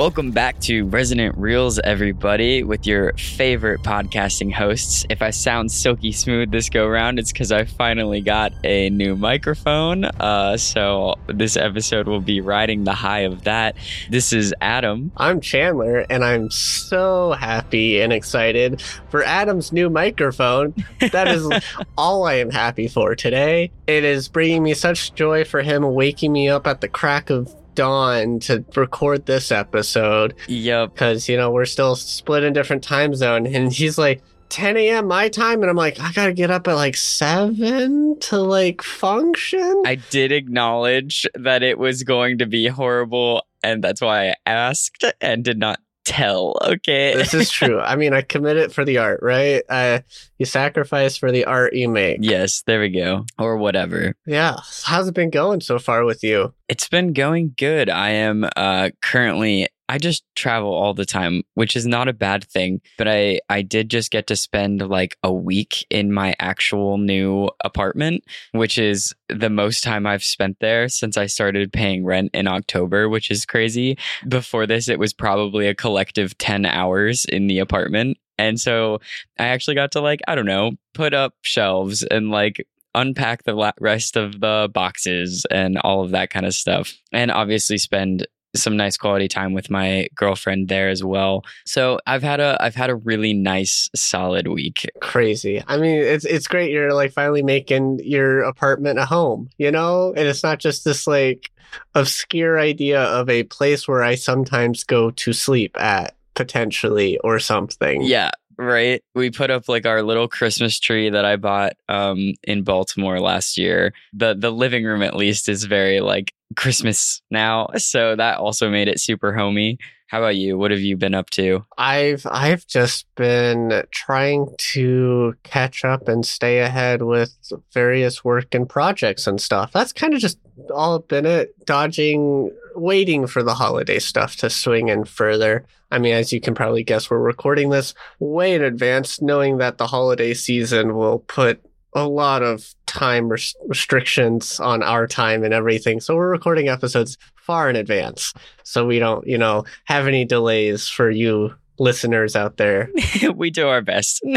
Welcome back to Resonant Reels, everybody, with your favorite podcasting hosts. If I sound silky smooth this go round, it's because I finally got a new microphone. Uh, so this episode will be riding the high of that. This is Adam. I'm Chandler, and I'm so happy and excited for Adam's new microphone. That is all I am happy for today. It is bringing me such joy for him waking me up at the crack of dawn to record this episode Yep. because you know we're still split in different time zone and he's like 10 a.m my time and i'm like i gotta get up at like 7 to like function I did acknowledge that it was going to be horrible, and that's why I asked and did not tell. Okay. this is true i mean i committed for the art right uh, you sacrifice for the art you make yes, there we go. Or whatever. yeah how's it been going so far with you It's been going good. I am uh, currently. I just travel all the time, which is not a bad thing. But I I did just get to spend like a week in my actual new apartment, which is the most time I've spent there since I started paying rent in October, which is crazy. Before this, it was probably a collective ten hours in the apartment. And so I actually got to like, I don't know, put up shelves and like unpack the rest of the boxes and all of that kind of stuff. And obviously spend some nice quality time with my girlfriend there as well. So I've had a I've had a really nice solid week. crazy i mean it's it's great you're like finally making your apartment a home you know and it's not just this like obscure idea of a place where i sometimes go to sleep at potentially or something Yeah, right. We put up like our little Christmas tree that I bought um in Baltimore last year. The the living room at least is very like Christmas now, so that also made it super homey. How about you? What have you been up to? I've I've just been trying to catch up and stay ahead with various work and projects and stuff. That's kind of just all been it. Dodging, waiting for the holiday stuff to swing in further. I mean, as you can probably guess, we're recording this way in advance, knowing that the holiday season will put a lot of time res- restrictions on our time and everything. So we're recording episodes far in advance so we don't, you know, have any delays for you listeners out there. we do our best.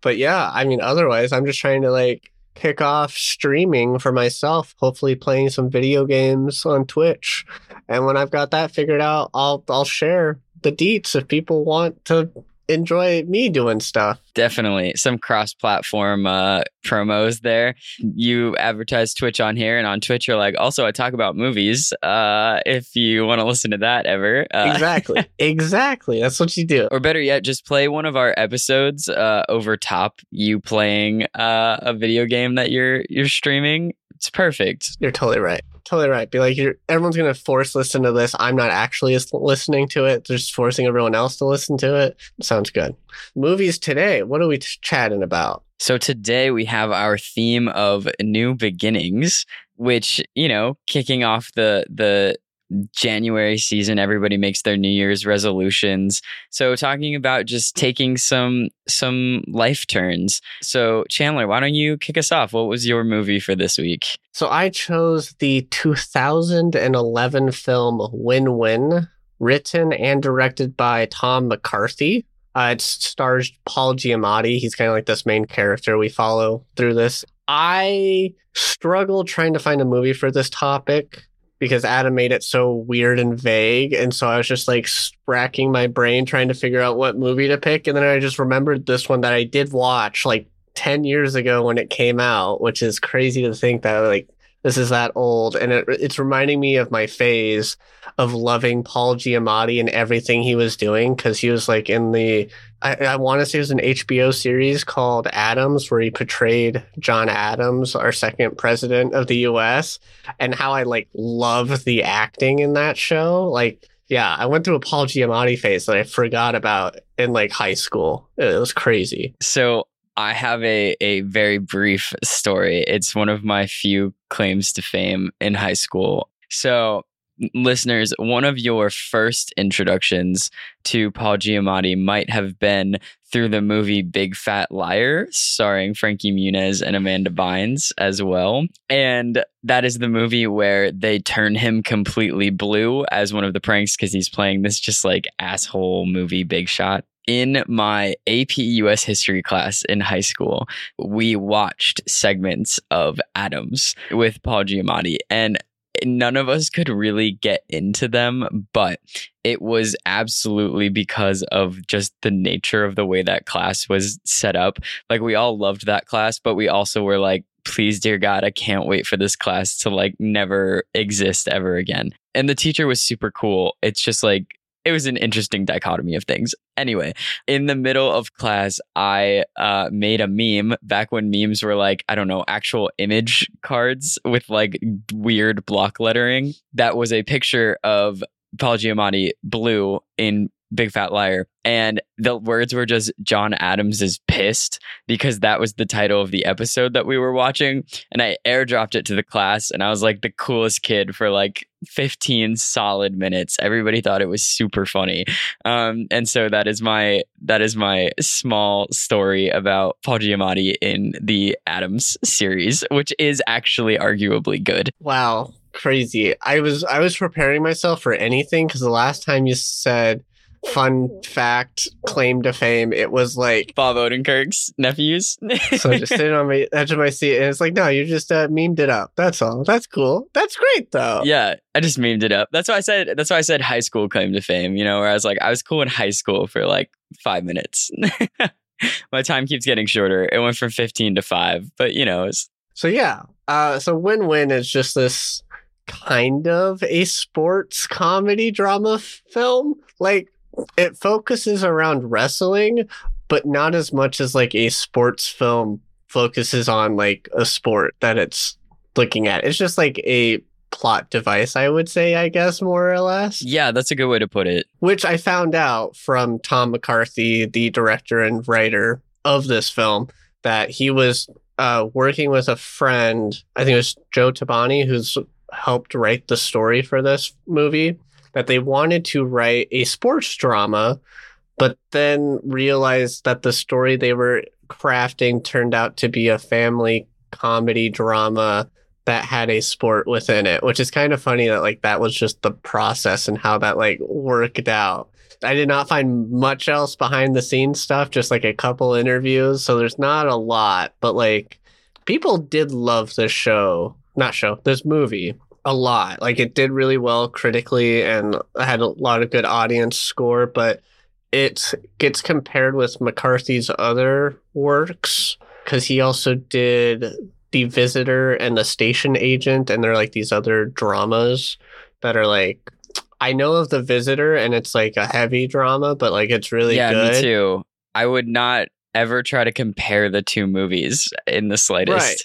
But yeah, I mean, otherwise, I'm just trying to like kick off streaming for myself, hopefully playing some video games on Twitch. And when I've got that figured out, I'll I'll share the deets if people want to enjoy me doing stuff. Definitely some cross-platform uh, promos there. You advertise Twitch on here, and on Twitch you're like, also I talk about movies. Uh, if you want to listen to that ever, uh, Exactly. exactly. That's what you do. or better yet, just play one of our episodes uh, over top you playing uh, a video game that you're you're streaming. It's perfect. You're totally right. Totally right. Be like, you're, everyone's going to force listen to this. I'm not actually listening to it. They're just forcing everyone else to listen to it. Sounds good. Movies today. What are we chatting about? So today we have our theme of new beginnings, which you know, kicking off the the January season, everybody makes their New Year's resolutions. So talking about just taking some some life turns. So Chandler, why don't you kick us off? What was your movie for this week? So I chose the 2011 film Win Win, written and directed by Tom McCarthy. Uh, it stars Paul Giamatti. He's kind of like this main character we follow through this. I struggled trying to find a movie for this topic because Adam made it so weird and vague. And so I was just like racking my brain trying to figure out what movie to pick. And then I just remembered this one that I did watch like 10 years ago when it came out, which is crazy to think that like this is that old. And it, it's reminding me of my phase of loving Paul Giamatti and everything he was doing because he was like in the, I, I want to say it was an HBO series called Adams where he portrayed John Adams, our second president of the US, and how I like love the acting in that show. Like, yeah, I went through a Paul Giamatti phase that I forgot about in like high school. It was crazy. So I have a a very brief story. It's one of my few claims to fame in high school. So listeners, one of your first introductions to Paul Giamatti might have been through the movie Big Fat Liar, starring Frankie Muniz and Amanda Bynes as well. And that is the movie where they turn him completely blue as one of the pranks because he's playing this just like asshole movie Big Shot in my AP US history class in high school, we watched segments of Adams with Paul Giamatti. And none of us could really get into them, but it was absolutely because of just the nature of the way that class was set up. Like we all loved that class, but we also were like, please, dear God, I can't wait for this class to like never exist ever again. And the teacher was super cool. It's just like it was an interesting dichotomy of things. Anyway, in the middle of class, I uh, made a meme back when memes were like, I don't know, actual image cards with like weird block lettering. That was a picture of Paul Giamatti blue in Big Fat Liar. And the words were just John Adams is pissed because that was the title of the episode that we were watching. And I airdropped it to the class and I was like the coolest kid for like 15 solid minutes. Everybody thought it was super funny. Um, and so that is my that is my small story about Paul Giamatti in the Adams series, which is actually arguably good. Wow, crazy. I was I was preparing myself for anything because the last time you said fun fact claim to fame it was like Bob Odenkirk's nephews. so I just sitting on my edge of my seat and it's like no you just uh, memed it up that's all that's cool that's great though. Yeah I just memed it up. That's why I said that's why I said high school claim to fame you know where I was like I was cool in high school for like five minutes. My time keeps getting shorter. It went from 15 to 5 but you know it's so yeah uh so win-win is just this kind of a sports comedy drama film. Like it focuses around wrestling, but not as much as like a sports film focuses on like a sport that it's looking at. It's just like a plot device, I would say, I guess, more or less. Yeah, that's a good way to put it. Which I found out from Tom McCarthy, the director and writer of this film, that he was uh, working with a friend, I think it was Joe Tiboni, who's helped write the story for this movie that they wanted to write a sports drama, but then realized that the story they were crafting turned out to be a family comedy drama that had a sport within it, which is kind of funny that like that was just the process and how that like worked out. I did not find much else behind the scenes stuff, just like a couple interviews. So there's not a lot, but like people did love this show, not show, this movie a lot. Like it did really well critically and had a lot of good audience score, but it gets compared with McCarthy's other works because he also did The Visitor and The Station Agent, and they're like these other dramas that are like I know of The Visitor and it's like a heavy drama, but like it's really yeah, good. me too. I would not ever try to compare the two movies in the slightest. Right.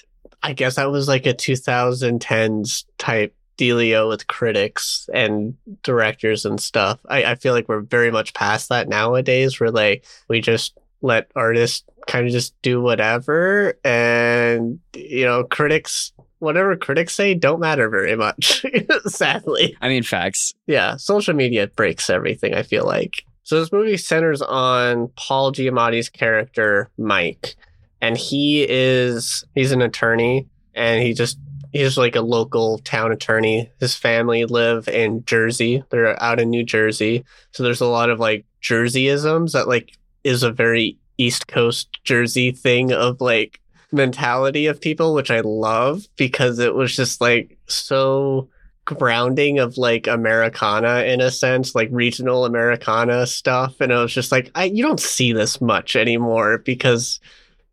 I guess that was like a 2010s type dealio with critics and directors and stuff. I, I feel like we're very much past that nowadays where like we just let artists kind of just do whatever and you know critics whatever critics say don't matter very much sadly I mean, facts. yeah social media breaks everything i feel like so this movie centers on paul giamatti's character mike and he is he's an attorney and he just he's like a local town attorney. His family live in jersey. They're out in new jersey. So there's a lot of like jerseyisms that like is a very east coast jersey thing of like mentality of people which i love because it was just like so grounding of like americana in a sense like regional americana stuff. And it was just like i you don't see this much anymore because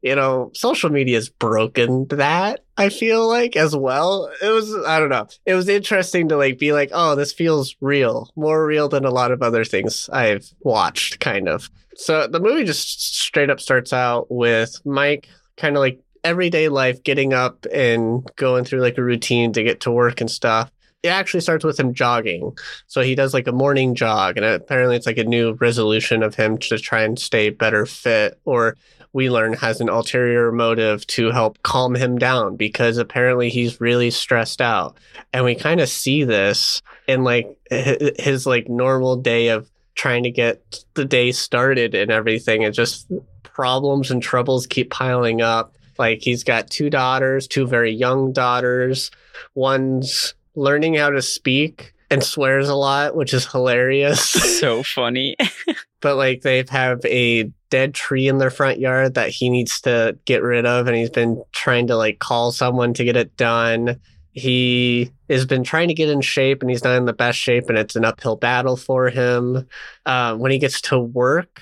you know social media has broken that i feel like as well it was i don't know it was interesting to like be like oh this feels real more real than a lot of other things i've watched kind of so the movie just straight up starts out with mike kind of like everyday life getting up and going through like a routine to get to work and stuff it actually starts with him jogging. So he does like a morning jog, and apparently it's like a new resolution of him to try and stay better fit. Or we learn has an ulterior motive to help calm him down because apparently he's really stressed out. And we kind of see this in like his like normal day of trying to get the day started and everything and just problems and troubles keep piling up. Like he's got two daughters, two very young daughters. One's learning how to speak and swears a lot, which is hilarious. so funny. but like they have a dead tree in their front yard that he needs to get rid of and he's been trying to like call someone to get it done. He has been trying to get in shape and he's not in the best shape and it's an uphill battle for him. Uh, when he gets to work,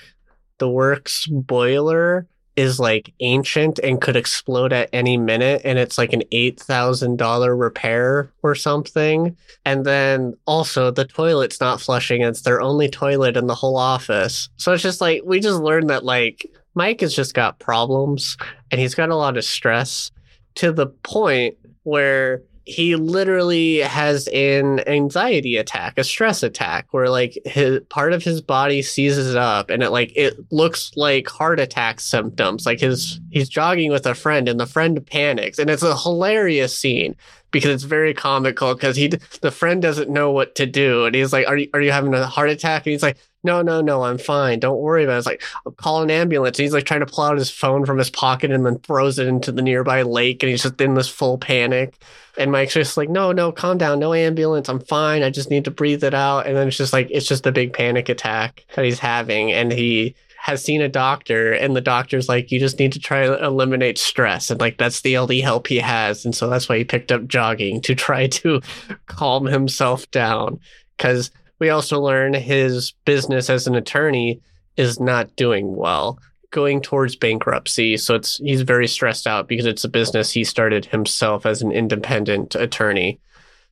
the works boiler is like ancient and could explode at any minute and it's like an $8,000 repair or something. And then also the toilet's not flushing. It's their only toilet in the whole office. So it's just like we just learned that like Mike has just got problems and he's got a lot of stress to the point where he literally has an anxiety attack, a stress attack, where like his part of his body seizes up and it like it looks like heart attack symptoms. Like his he's jogging with a friend and the friend panics, and it's a hilarious scene because it's very comical because he the friend doesn't know what to do and he's like, "Are you are you having a heart attack?" And he's like, no, no, no, I'm fine. Don't worry about it. It's like, call an ambulance. And he's like trying to pull out his phone from his pocket and then throws it into the nearby lake. And he's just in this full panic. And Mike's just like, no, no, calm down. No ambulance. I'm fine. I just need to breathe it out. And then it's just like, it's just a big panic attack that he's having. And he has seen a doctor and the doctor's like, you just need to try to eliminate stress. And like, that's the only help he has. And so that's why he picked up jogging to try to calm himself down. Cause we also learn his business as an attorney is not doing well, going towards bankruptcy. So it's he's very stressed out because it's a business he started himself as an independent attorney.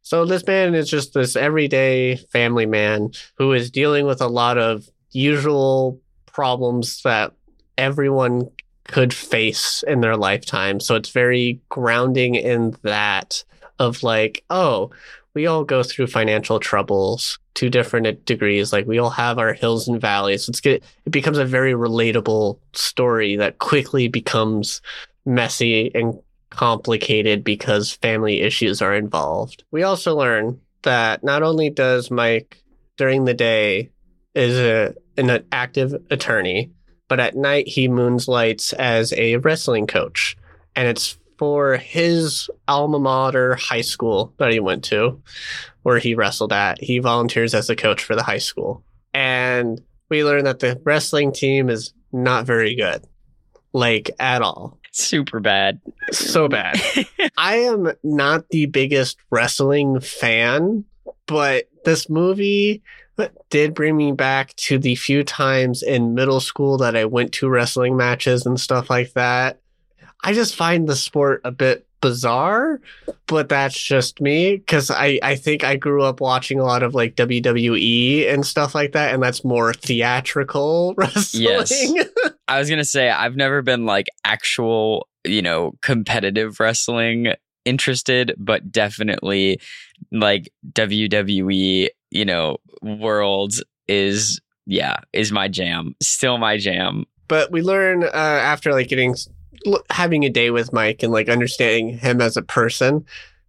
So this man is just this everyday family man who is dealing with a lot of usual problems that everyone could face in their lifetime. So it's very grounding in that of like, oh, we all go through financial troubles to different degrees. Like we all have our hills and valleys. It's good. It becomes a very relatable story that quickly becomes messy and complicated because family issues are involved. We also learn that not only does Mike during the day is a, an active attorney, but at night he moonlights as a wrestling coach. And it's for his alma mater high school that he went to, where he wrestled at. He volunteers as a coach for the high school. And we learn that the wrestling team is not very good, like at all. Super bad. So bad. I am not the biggest wrestling fan, but this movie did bring me back to the few times in middle school that I went to wrestling matches and stuff like that. I just find the sport a bit bizarre, but that's just me because I, I think I grew up watching a lot of like WWE and stuff like that, and that's more theatrical wrestling. Yes. I was going to say, I've never been like actual, you know, competitive wrestling interested, but definitely like WWE, you know, world is, yeah, is my jam. Still my jam. But we learn uh, after like getting having a day with Mike and like understanding him as a person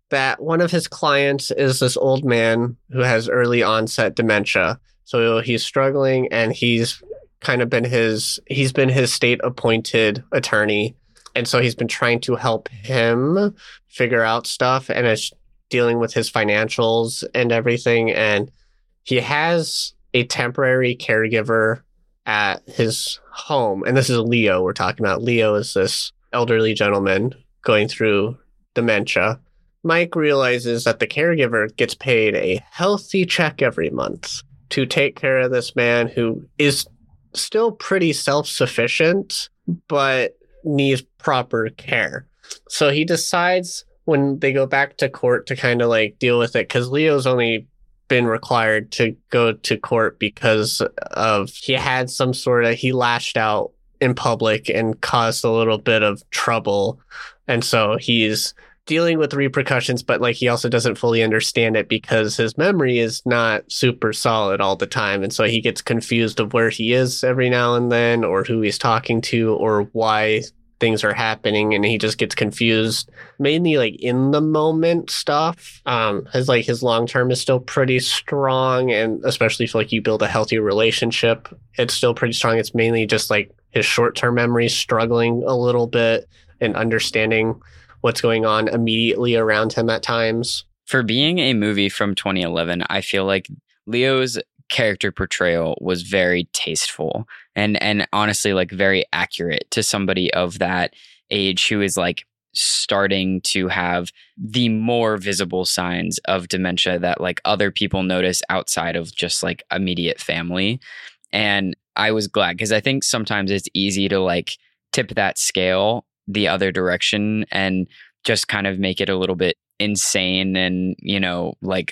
that one of his clients is this old man who has early onset dementia. So he's struggling and he's kind of been his he's been his state appointed attorney and so he's been trying to help him figure out stuff and is dealing with his financials and everything and he has a temporary caregiver at his home, and this is Leo we're talking about. Leo is this elderly gentleman going through dementia. Mike realizes that the caregiver gets paid a healthy check every month to take care of this man who is still pretty self sufficient, but needs proper care. So he decides when they go back to court to kind of like deal with it because Leo's only been required to go to court because of he had some sort of he lashed out in public and caused a little bit of trouble and so he's dealing with repercussions, but like he also doesn't fully understand it because his memory is not super solid all the time. And so he gets confused of where he is every now and then, or who he's talking to, or why things are happening and he just gets confused mainly like in the moment stuff. Um his like his long term is still pretty strong and especially if like you build a healthy relationship it's still pretty strong. It's mainly just like his short term memory struggling a little bit and understanding what's going on immediately around him at times. For being a movie from 2011, I feel like Leo's character portrayal was very tasteful and and honestly like very accurate to somebody of that age who is like starting to have the more visible signs of dementia that like other people notice outside of just like immediate family. And I was glad because I think sometimes it's easy to like tip that scale the other direction and just kind of make it a little bit insane and you know like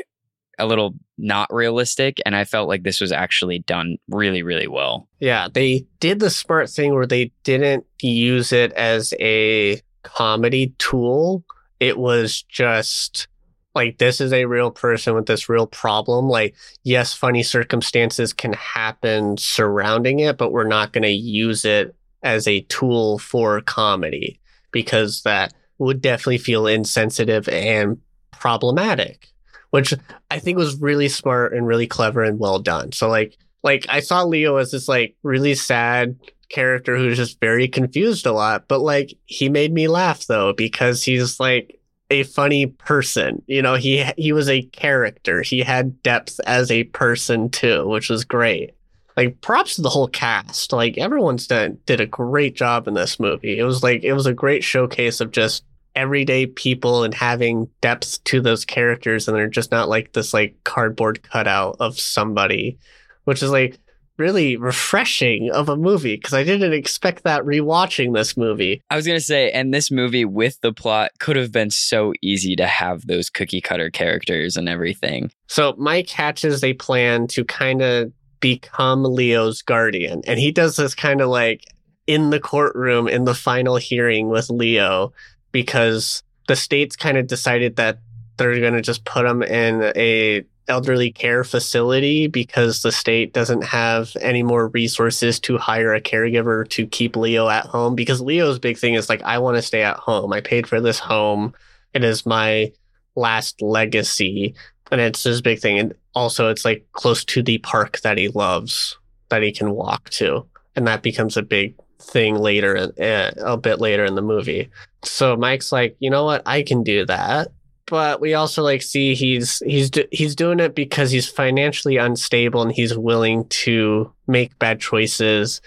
a little not realistic and i felt like this was actually done really really well Yeah, they did the smart thing where they didn't use it as a comedy tool. It was just like this is a real person with this real problem. Like, yes, funny circumstances can happen surrounding it, but we're not going to use it as a tool for comedy because that would definitely feel insensitive and problematic, which I think was really smart and really clever and well done. So like like I saw Leo as this like really sad character who's just very confused a lot, but like he made me laugh though because he's like a funny person. You know, he he was a character. He had depth as a person too, which was great. Like props to the whole cast. Like everyone's done did a great job in this movie. It was like it was a great showcase of just everyday people and having depth to those characters and they're just not like this like cardboard cutout of somebody which is like really refreshing of a movie because I didn't expect that rewatching this movie. i was going to say and this movie with the plot could have been so easy to have those cookie cutter characters and everything So Mike hatches a plan to kind of become Leo's guardian, and he does this kind of like in the courtroom in the final hearing with Leo because the state's kind of decided that they're going to just put him in a elderly care facility because the state doesn't have any more resources to hire a caregiver to keep Leo at home because Leo's big thing is like I want to stay at home. I paid for this home. It is my last legacy and it's his big thing and also it's like close to the park that he loves that he can walk to and that becomes a big thing later uh, a bit later in the movie. So mike's like you know what? I can do that. But we also like see he's he's he's doing it because he's financially unstable and he's willing to make bad choices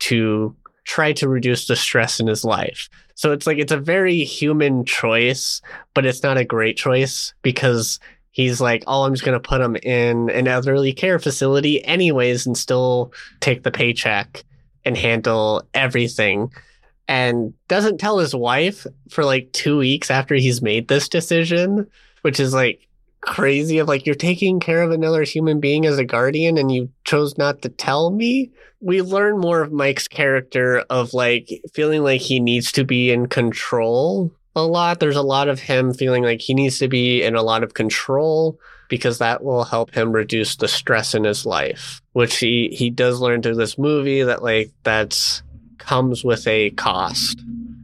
to try to reduce the stress in his life. So it's like it's a very human choice but it's not a great choice because he's like, oh, I'm just going to put him in an elderly care facility anyways and still take the paycheck and handle everything. And doesn't tell his wife for like two weeks after he's made this decision, which is like crazy of like, you're taking care of another human being as a guardian and you chose not to tell me. We learn more of Mike's character of like feeling like he needs to be in control a lot. There's a lot of him feeling like he needs to be in a lot of control because that will help him reduce the stress in his life, which he he does learn through this movie that like that's comes with a cost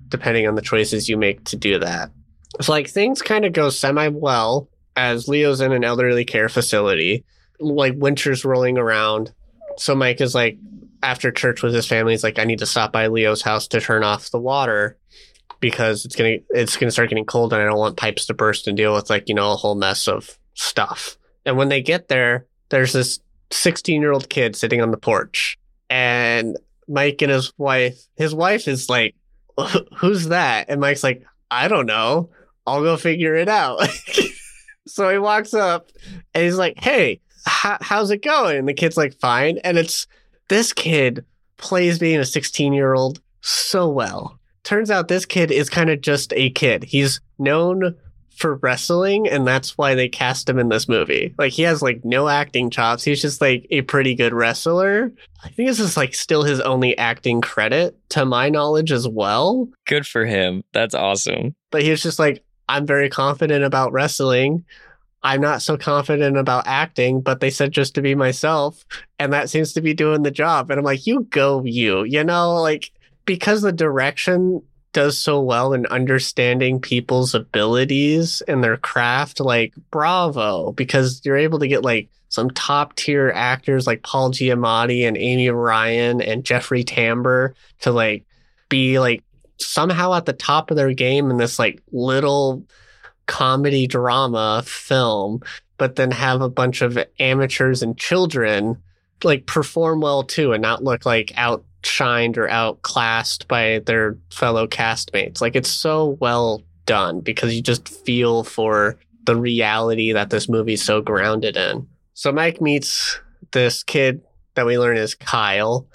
depending on the choices you make to do that. So like things kind of go semi well as Leo's in an elderly care facility. Like winter's rolling around. So Mike is like after church with his family, he's like, I need to stop by Leo's house to turn off the water because it's gonna it's gonna start getting cold and I don't want pipes to burst and deal with like, you know, a whole mess of stuff. And when they get there, there's this 16 year old kid sitting on the porch. And Mike and his wife, his wife is like, Who's that? And Mike's like, I don't know. I'll go figure it out. so he walks up and he's like, Hey, h- how's it going? And the kid's like, Fine. And it's this kid plays being a 16 year old so well. Turns out this kid is kind of just a kid. He's known for wrestling, and that's why they cast him in this movie. Like he has like no acting chops. He's just like a pretty good wrestler. I think this is like still his only acting credit to my knowledge as well. good for him that's awesome But he was just like, I'm very confident about wrestling. I'm not so confident about acting, but they said just to be myself. And that seems to be doing the job. And I'm like, you go, you, you know, like because the direction does so well in understanding people's abilities and their craft, like bravo, because you're able to get like some top tier actors like Paul Giamatti and Amy Ryan and Jeffrey Tambor to like be like somehow at the top of their game in this like little comedy drama film, but then have a bunch of amateurs and children like perform well too and not look like outshined or outclassed by their fellow castmates. Like it's so well done because you just feel for the reality that this movie's so grounded in. So Mike meets this kid that we learn is Kyle,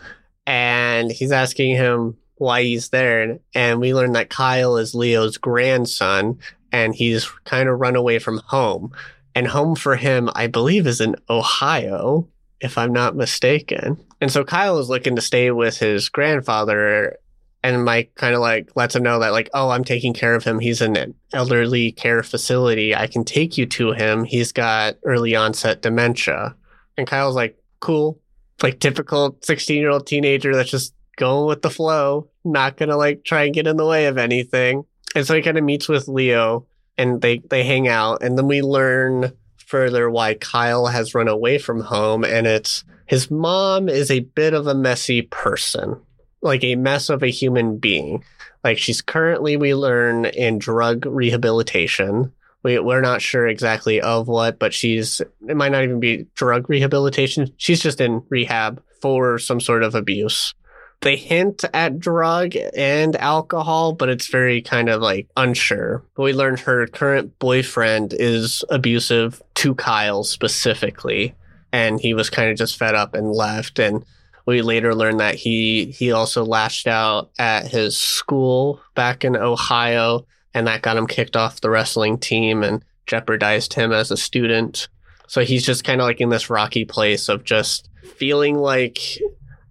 and he's asking him why he's there. And we learn that Kyle is Leo's grandson, and he's kind of run away from home. And home for him, I believe, is in Ohio, if I'm not mistaken. And so Kyle is looking to stay with his grandfather. And Mike kind of like lets him know that, like, oh, I'm taking care of him. He's in an elderly care facility. I can take you to him. He's got early onset dementia. And Kyle's like, cool. Like, typical 16 year old teenager that's just going with the flow, not gonna like try and get in the way of anything. And so he kind of meets with Leo and they, they hang out. And then we learn further why Kyle has run away from home. And it's his mom is a bit of a messy person, like a mess of a human being. Like she's currently, we learn, in drug rehabilitation. We, we're not sure exactly of what, but she's, it might not even be drug rehabilitation. She's just in rehab for some sort of abuse they hint at drug and alcohol, but it's very kind of like unsure. But we learn her current boyfriend is abusive to Kyle specifically, and he was kind of just fed up and left. And we later learn that he he also lashed out at his school back in Ohio, and that got him kicked off the wrestling team and jeopardized him as a student. So he's just kind of like in this rocky place of just feeling like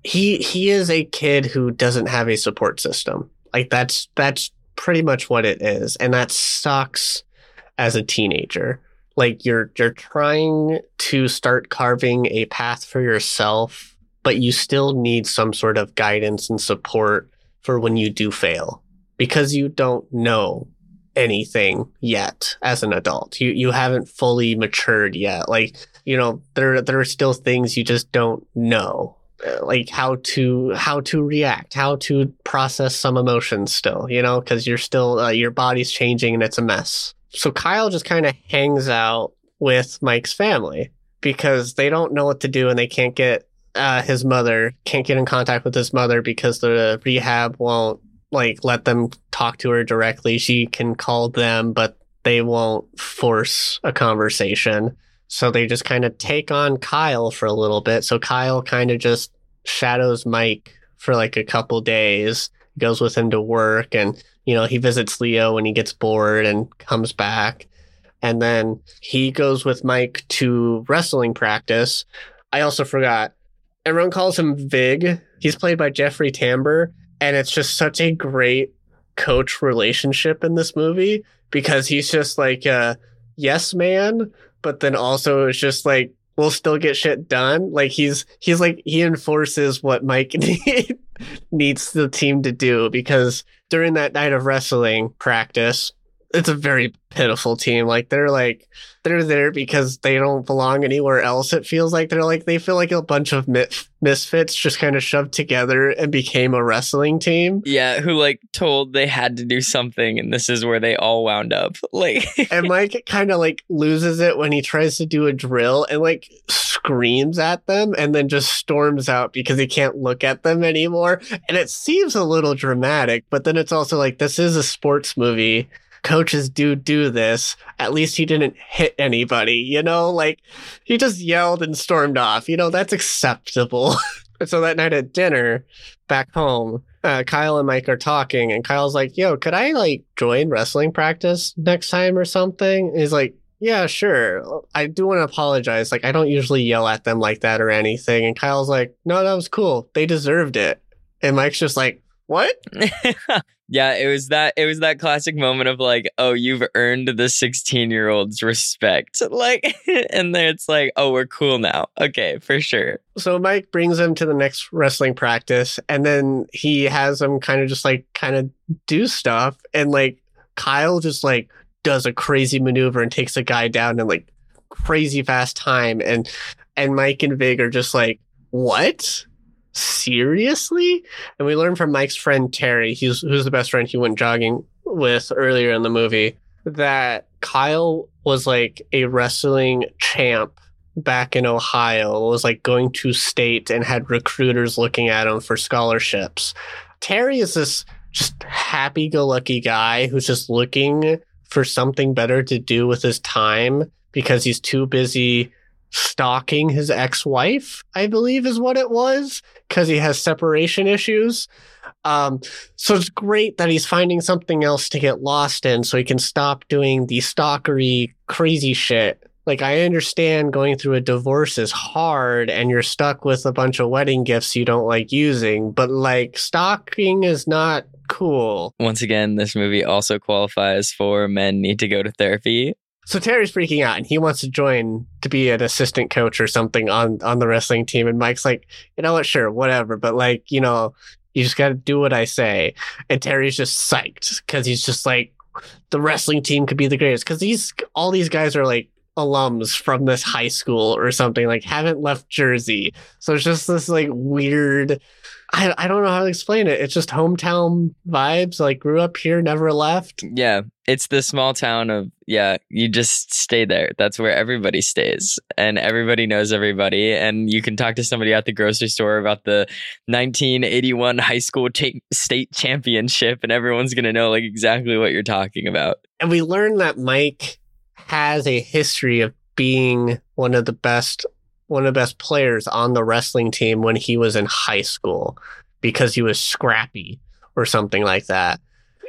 he he is a kid who doesn't have a support system. Like that's that's pretty much what it is, and that sucks as a teenager. Like you're you're trying to start carving a path for yourself, but you still need some sort of guidance and support for when you do fail because you don't know anything yet as an adult. You you haven't fully matured yet. Like, you know, there there are still things you just don't know like how to how to react how to process some emotions still you know because you're still uh, your body's changing and it's a mess. So kyle just kind of hangs out with mike's family because they don't know what to do and they can't get uh, his mother can't get in contact with his mother because the rehab won't like let them talk to her directly. She can call them but they won't force a conversation. So they just kind of take on Kyle for a little bit. So Kyle kind of just shadows Mike for like a couple days, goes with him to work, and you know he visits Leo when he gets bored and comes back, and then he goes with Mike to wrestling practice. I also forgot. Everyone calls him Vig. He's played by Jeffrey Tambor, and it's just such a great coach relationship in this movie because he's just like a yes man, but then also it's just like will still get shit done. Like he's he's like he enforces what Mike needs the team to do because during that night of wrestling practice, it's a very pitiful team. Like they're like they're there because they don't belong anywhere else. It feels like they're like they feel like a bunch of misfits just kind of shoved together and became a wrestling team. Yeah, who like told they had to do something, and this is where they all wound up. Like, and Mike kind of like loses it when he tries to do a drill and like screams at them, and then just storms out because he can't look at them anymore. And it seems a little dramatic, but then it's also like this is a sports movie coaches do do this. At least he didn't hit anybody, you know? Like, he just yelled and stormed off. You know, that's acceptable. so that night at dinner back home, uh, Kyle and Mike are talking, and Kyle's like, yo, could I, like, join wrestling practice next time or something? And he's like, yeah, sure. I do want to apologize. Like, I don't usually yell at them like that or anything. And Kyle's like, no, that was cool. They deserved it. And Mike's just like, what? Yeah, it was that it was that classic moment of like, oh, you've earned the 16 year old's respect. Like and then it's like, oh, we're cool now. Okay, for sure. So Mike brings him to the next wrestling practice and then he has him kind of just like kind of do stuff and like Kyle just like does a crazy maneuver and takes a guy down in like crazy fast time and and Mike and Vig are just like, "What?" Seriously? And we learn from Mike's friend Terry, he's who's the best friend he went jogging with earlier in the movie, that Kyle was like a wrestling champ back in Ohio, was like going to state and had recruiters looking at him for scholarships. Terry is this just happy go lucky guy who's just looking for something better to do with his time because he's too busy stalking his ex-wife, I believe is what it was, because he has separation issues. Um, so it's great that he's finding something else to get lost in so he can stop doing the stalkery crazy shit. Like I understand going through a divorce is hard and you're stuck with a bunch of wedding gifts you don't like using, but like stalking is not cool. Once again, this movie also qualifies for men need to go to therapy. So Terry's freaking out and he wants to join to be an assistant coach or something on on the wrestling team. And Mike's like, you know what, sure, whatever. But like, you know, you just gotta do what I say. And Terry's just psyched because he's just like, the wrestling team could be the greatest. Cause these all these guys are like alums from this high school or something, like haven't left Jersey. So it's just this like weird I, I don't know how to explain it. It's just hometown vibes. Like grew up here, never left. Yeah, it's the small town of yeah. You just stay there. That's where everybody stays, and everybody knows everybody. And you can talk to somebody at the grocery store about the 1981 high school ta- state championship, and everyone's gonna know like exactly what you're talking about. And we learned that Mike has a history of being one of the best one of the best players on the wrestling team when he was in high school because he was scrappy or something like that.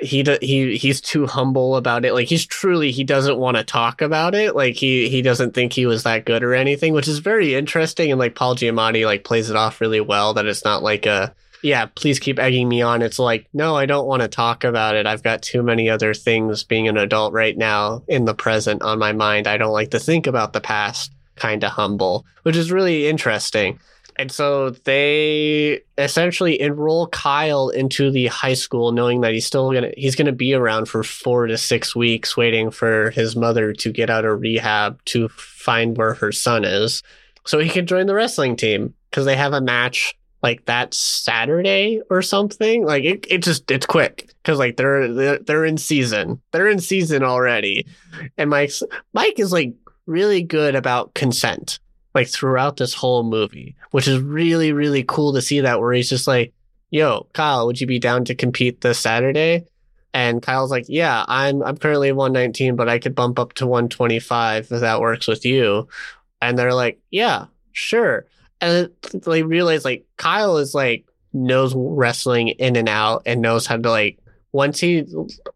He he he's too humble about it. Like he's truly he doesn't want to talk about it. Like he he doesn't think he was that good or anything, which is very interesting. And like Paul Giamatti like plays it off really well. That it's not like a yeah, please keep egging me on. It's like, no, I don't want to talk about it. I've got too many other things being an adult right now in the present on my mind. I don't like to think about the past kind of humble, which is really interesting. And so they essentially enroll Kyle into the high school, knowing that he's still gonna he's gonna be around for four to six weeks, waiting for his mother to get out of rehab to find where her son is, so he can join the wrestling team because they have a match like that Saturday or something. Like it, it just it's quick because like they're, they're they're in season, they're in season already, and Mike's Mike is like really good about consent, like throughout this whole movie, which is really, really cool to see that where he's just like, yo, Kyle, would you be down to compete this Saturday? And Kyle's like, yeah, I'm, I'm currently 119, but I could bump up to 125 if that works with you. And they're like, yeah, sure. And they realize like Kyle is like, knows wrestling in and out and knows how to like, once he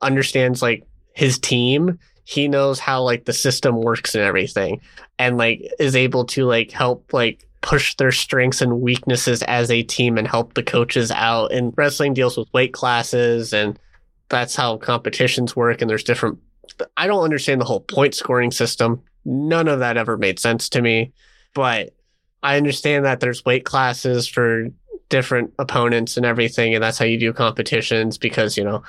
understands like his team, he knows how like the system works and everything and like is able to like help like push their strengths and weaknesses as a team and help the coaches out. And wrestling deals with weight classes and that's how competitions work and there's different I don't understand the whole point scoring system. None of that ever made sense to me but I understand that there's weight classes for different opponents and everything and that's how you do competitions because you know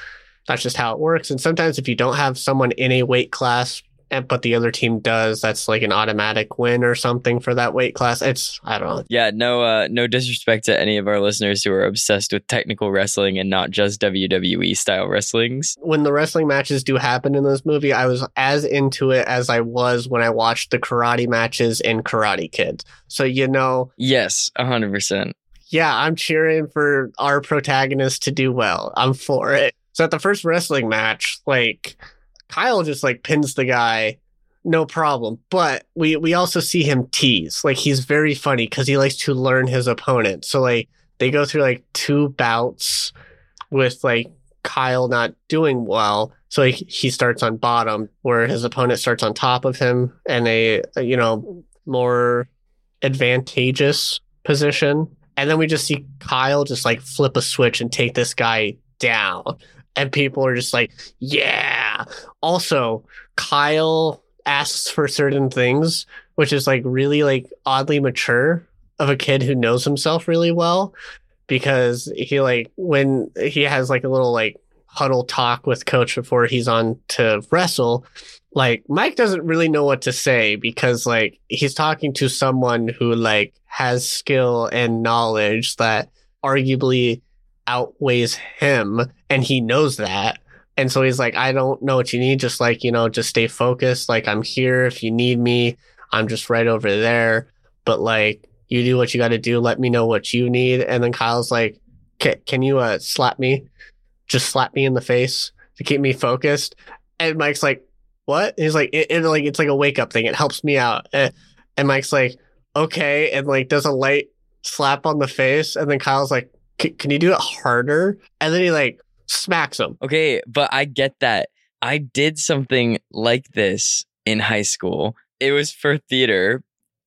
that's just how it works. And sometimes if you don't have someone in a weight class, but the other team does, that's like an automatic win or something for that weight class. It's I don't know. Yeah, no, uh, no disrespect to any of our listeners who are obsessed with technical wrestling and not just WWE style wrestlings. When the wrestling matches do happen in this movie, I was as into it as I was when I watched the karate matches in Karate Kid. So you know, yes, hundred percent. Yeah, I'm cheering for our protagonist to do well. I'm for it. So at the first wrestling match, like Kyle just like pins the guy, no problem. But we we also see him tease. Like he's very funny because he likes to learn his opponent. So like they go through like two bouts with like Kyle not doing well. So he, he starts on bottom where his opponent starts on top of him and a, a you know more advantageous position. And then we just see Kyle just like flip a switch and take this guy down And people are just like, yeah. Also, Kyle asks for certain things, which is like really like oddly mature of a kid who knows himself really well because he like when he has like a little like huddle talk with coach before he's on to wrestle like Mike doesn't really know what to say because like he's talking to someone who like has skill and knowledge that arguably outweighs him and he knows that. And so he's like I don't know what you need. Just like you know just stay focused. Like I'm here. If you need me I'm just right over there. But like you do what you got to do. Let me know what you need. And then Kyle's like can you uh slap me? Just slap me in the face to keep me focused. And Mike's like what? And he's like, it, it, like it's like a wake up thing. It helps me out. And, and Mike's like, okay, and like does a light slap on the face, and then Kyle's like, can you do it harder? And then he like smacks him. Okay, but I get that. I did something like this in high school. It was for theater,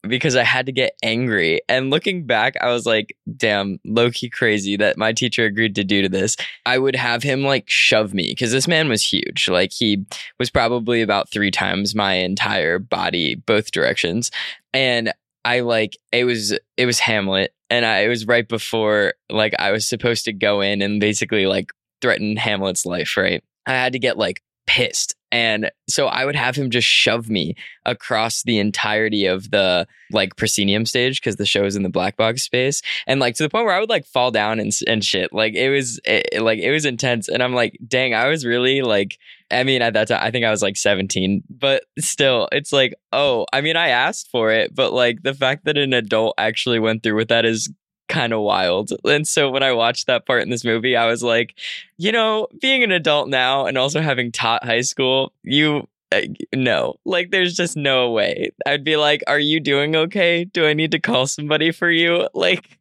because I had to get angry. And looking back, I was like, damn, low key crazy that my teacher agreed to do to this. I would have him like shove me because this man was huge. Like he was probably about three times my entire body, both directions. And I like it was it was Hamlet and I it was right before like I was supposed to go in and basically like threaten Hamlet's life, right? I had to get like pissed. And so I would have him just shove me across the entirety of the like proscenium stage because the show is in the black box space. And like to the point where I would like fall down and, and shit. Like it was it, like it was intense. And I'm like, dang, I was really like, I mean, at that time, I think I was like 17, but still, it's like, oh, I mean, I asked for it, but like the fact that an adult actually went through with that is kind of wild. And so when I watched that part in this movie, I was like, you know, being an adult now and also having taught high school, you uh, no, like there's just no way. I'd be like, are you doing okay? Do I need to call somebody for you? Like,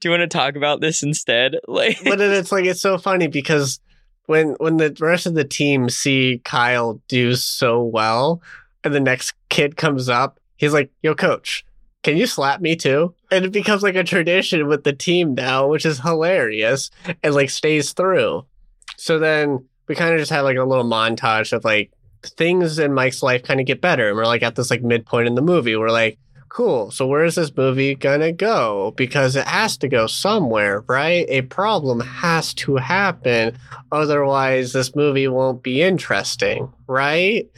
do you want to talk about this instead? Like, but it's like it's so funny because when when the rest of the team see Kyle do so well, and the next kid comes up, he's like, "Yo, coach, can you slap me too? And it becomes like a tradition with the team now, which is hilarious and like stays through. So then we kind of just had like a little montage of like things in Mike's life kind of get better. And we're like at this like midpoint in the movie. We're like, cool. So where is this movie gonna go? Because it has to go somewhere, right? A problem has to happen. Otherwise, this movie won't be interesting, right?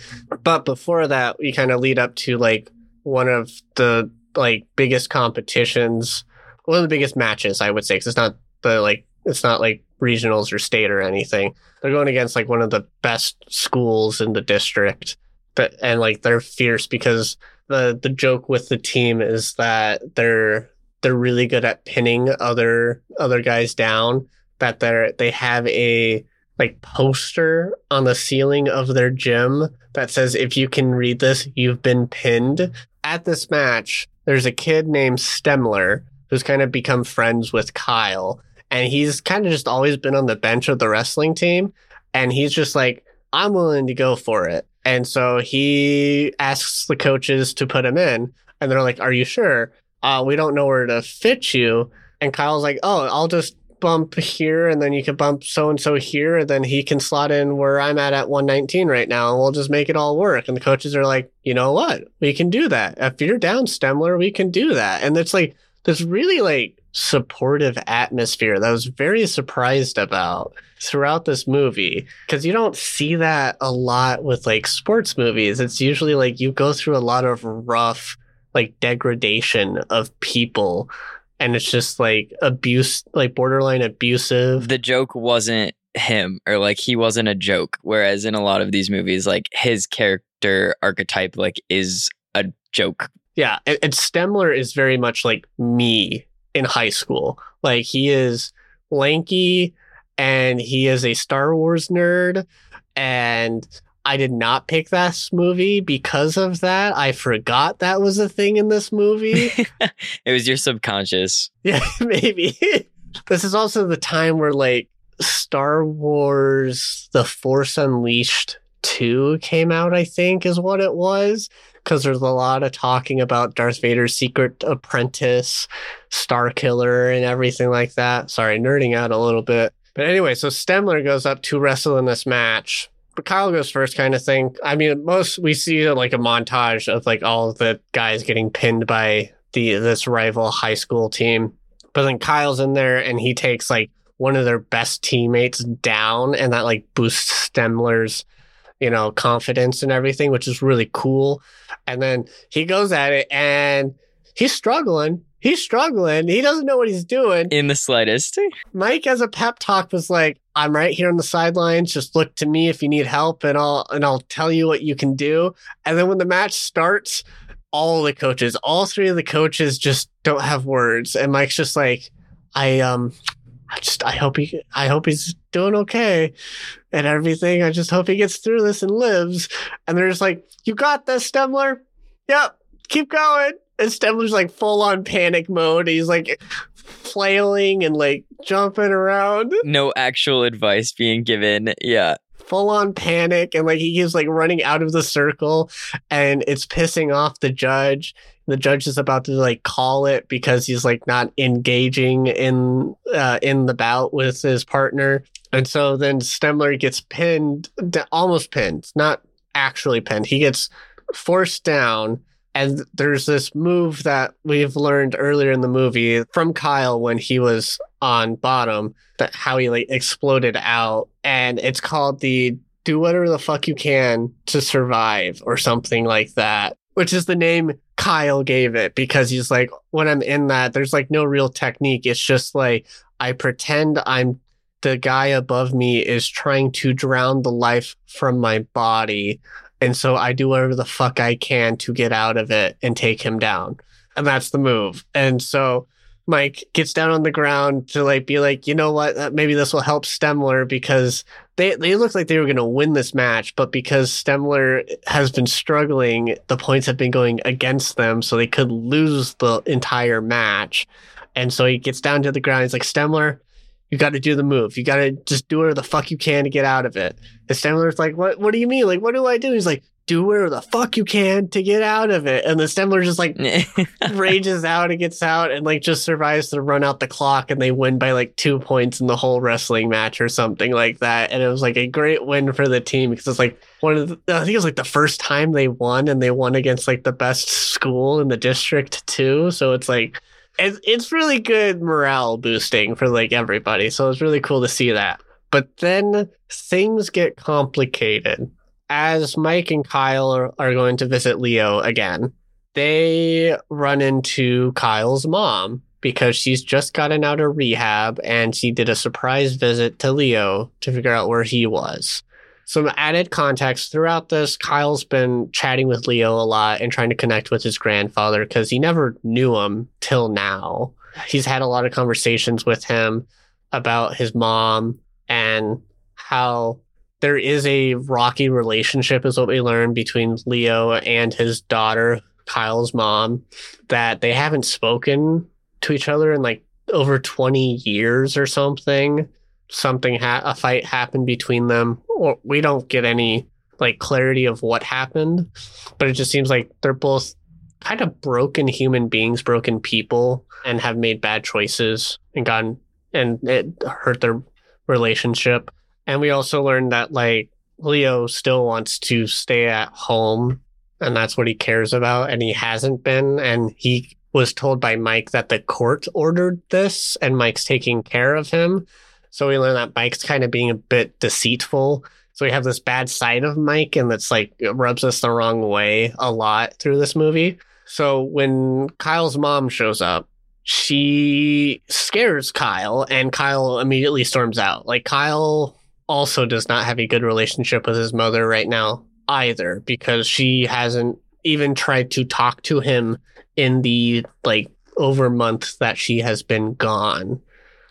But before that, we kind of lead up to like one of the like biggest competitions, one of the biggest matches, I would say, because it's not the like it's not like regionals or state or anything. They're going against like one of the best schools in the district, but and like they're fierce because the the joke with the team is that they're they're really good at pinning other other guys down. That they're they have a like poster on the ceiling of their gym that says if you can read this, you've been pinned. At this match, there's a kid named Stemler who's kind of become friends with Kyle. And he's kind of just always been on the bench of the wrestling team. And he's just like, I'm willing to go for it. And so he asks the coaches to put him in. And they're like, Are you sure? Uh, we don't know where to fit you. And Kyle's like, Oh, I'll just bump here and then you can bump so and so here and then he can slot in where I'm at at 119 right now and we'll just make it all work. And the coaches are like, you know what? We can do that. If you're down, Stemler, we can do that. And it's like this really like supportive atmosphere that I was very surprised about throughout this movie because you don't see that a lot with like sports movies. It's usually like you go through a lot of rough like degradation of people and it's just like abuse, like borderline abusive. The joke wasn't him or like he wasn't a joke. Whereas in a lot of these movies, like his character archetype, like is a joke. Yeah. And, and Stemler is very much like me in high school. Like he is lanky and he is a Star Wars nerd and I did not pick this movie because of that. I forgot that was a thing in this movie. it was your subconscious. Yeah, maybe. this is also the time where like Star Wars The Force Unleashed 2 came out, I think is what it was. Because there's a lot of talking about Darth Vader's secret apprentice, Starkiller, and everything like that. Sorry, nerding out a little bit. But anyway, so Stemler goes up to wrestle in this match. But Kyle goes first, kind of thing. I mean, most we see like a montage of like all of the guys getting pinned by the this rival high school team. But then Kyle's in there and he takes like one of their best teammates down, and that like boosts Stemler's you know confidence and everything, which is really cool. And then he goes at it and he's struggling. He's struggling. He doesn't know what he's doing. In the slightest. Mike, as a pep talk, was like, "I'm right here on the sidelines. Just look to me if you need help, and I'll and I'll tell you what you can do." And then when the match starts, all the coaches, all three of the coaches, just don't have words, and Mike's just like, "I um, I just I hope he I hope he's doing okay, and everything. I just hope he gets through this and lives." And they're just like, "You got this, Stemler. Yep, keep going." And Stemler's like full on panic mode. He's like flailing and like jumping around. No actual advice being given. Yeah. Full on panic and like he keeps like running out of the circle and it's pissing off the judge. The judge is about to like call it because he's like not engaging in uh, in the bout with his partner. And so then Stemler gets pinned, almost pinned, not actually pinned. He gets forced down and there's this move that we've learned earlier in the movie from Kyle when he was on bottom, that how he like exploded out. And it's called the do whatever the fuck you can to survive or something like that, which is the name Kyle gave it because he's like, when I'm in that, there's like no real technique. It's just like, I pretend I'm the guy above me is trying to drown the life from my body and so I do whatever the fuck I can to get out of it and take him down. And that's the move. And so Mike gets down on the ground to like be like, you know what, uh, maybe this will help Stemler because they they looked like they were going to win this match, but because Stemler has been struggling, the points have been going against them, so they could lose the entire match. And so he gets down to the ground. He's like, Stemler, you got to do the move. You got to just do whatever the fuck you can to get out of it. And Stemler's like, what? What do you mean? Like, what do I do? He's like, do whatever the fuck you can to get out of it. And the Stemler just like rages out and gets out and like just survives to run out the clock and they win by like two points in the whole wrestling match or something like that. And it was like a great win for the team because it's like one of the, I think it was like the first time they won and they won against like the best school in the district too. So it's like it's it's really good morale boosting for like everybody. So it's really cool to see that. But then things get complicated as Mike and Kyle are, are going to visit Leo again. They run into Kyle's mom because she's just gotten out of rehab and she did a surprise visit to Leo to figure out where he was some added context throughout this. Kyle's been chatting with Leo a lot and trying to connect with his grandfather because he never knew him till now. He's had a lot of conversations with him about his mom and how there is a rocky relationship, is what we learned between Leo and his daughter, Kyle's mom, that they haven't spoken to each other in like over 20 years or something something ha- a fight happened between them or we don't get any like clarity of what happened but it just seems like they're both kind of broken human beings broken people and have made bad choices and gotten and it hurt their relationship. And we also learned that like leo still wants to stay at home and that's what he cares about and he hasn't been and he was told by mike that the court ordered this and mike's taking care of him so we learn that Mike's kind of being a bit deceitful. So we have this bad side of Mike, and that's like rubs us the wrong way a lot through this movie. So when Kyle's mom shows up, she scares Kyle, and Kyle immediately storms out. Like Kyle also does not have a good relationship with his mother right now either, because she hasn't even tried to talk to him in the like over month that she has been gone.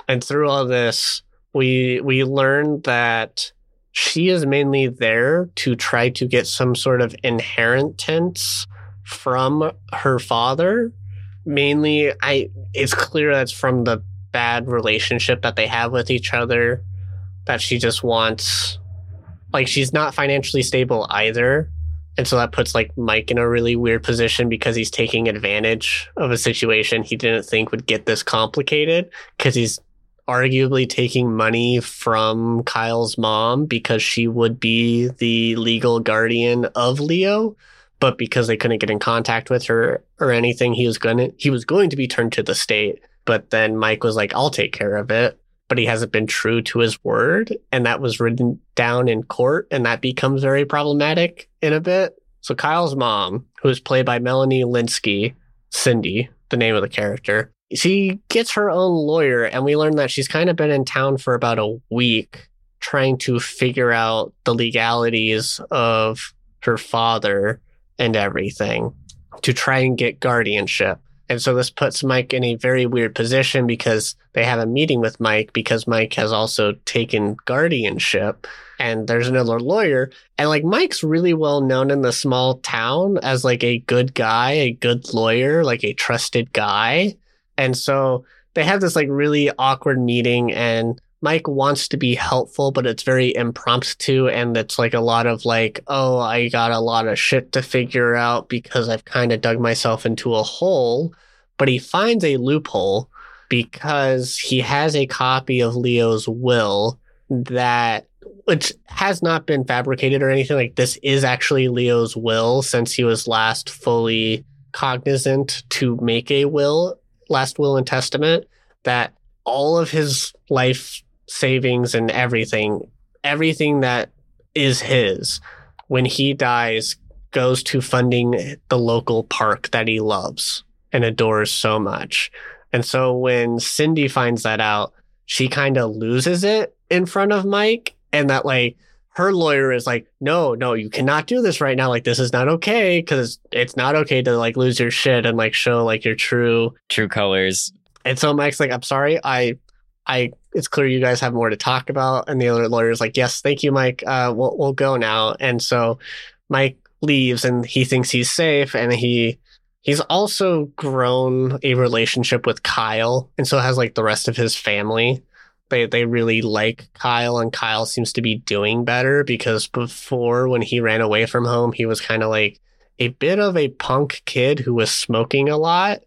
And through all this, we we learned that she is mainly there to try to get some sort of inheritance from her father. Mainly, I it's clear that's from the bad relationship that they have with each other. That she just wants, like, she's not financially stable either. And so that puts like Mike in a really weird position because he's taking advantage of a situation he didn't think would get this complicated because he's arguably taking money from Kyle's mom because she would be the legal guardian of Leo. But because they couldn't get in contact with her or anything, he was gonna he was going to be turned to the state. But then Mike was like, I'll take care of it. But he hasn't been true to his word. And that was written down in court. And that becomes very problematic in a bit. So Kyle's mom, who is played by Melanie Lynskey, Cindy, the name of the character, she gets her own lawyer. And we learn that she's kind of been in town for about a week trying to figure out the legalities of her father and everything to try and get guardianship. And so this puts Mike in a very weird position because they have a meeting with Mike because Mike has also taken guardianship and there's another lawyer. And like Mike's really well known in the small town as like a good guy, a good lawyer, like a trusted guy. And so they have this like really awkward meeting and Mike wants to be helpful, but it's very impromptu and it's like a lot of like, oh, I got a lot of shit to figure out because I've kind of dug myself into a hole. But he finds a loophole because he has a copy of Leo's will that which has not been fabricated or anything like this is actually Leo's will since he was last fully cognizant to make a will, last will and testament that all of his life savings and everything, everything that is his when he dies goes to funding the local park that he loves and adores so much. And so when Cindy finds that out, she kind of loses it in front of Mike and that like her lawyer is like, no, no, you cannot do this right now. Like, this is not okay because it's not okay to like lose your shit and like show like your true true colors. And so Mike's like, I'm sorry, I I it's clear you guys have more to talk about. And the other lawyer's like, yes, thank you, Mike. Uh, we'll we'll go now. And so Mike leaves, and he thinks he's safe, and he he's also grown a relationship with Kyle, and so has like the rest of his family. They they really like Kyle, and Kyle seems to be doing better because before when he ran away from home, he was kind of like a bit of a punk kid who was smoking a lot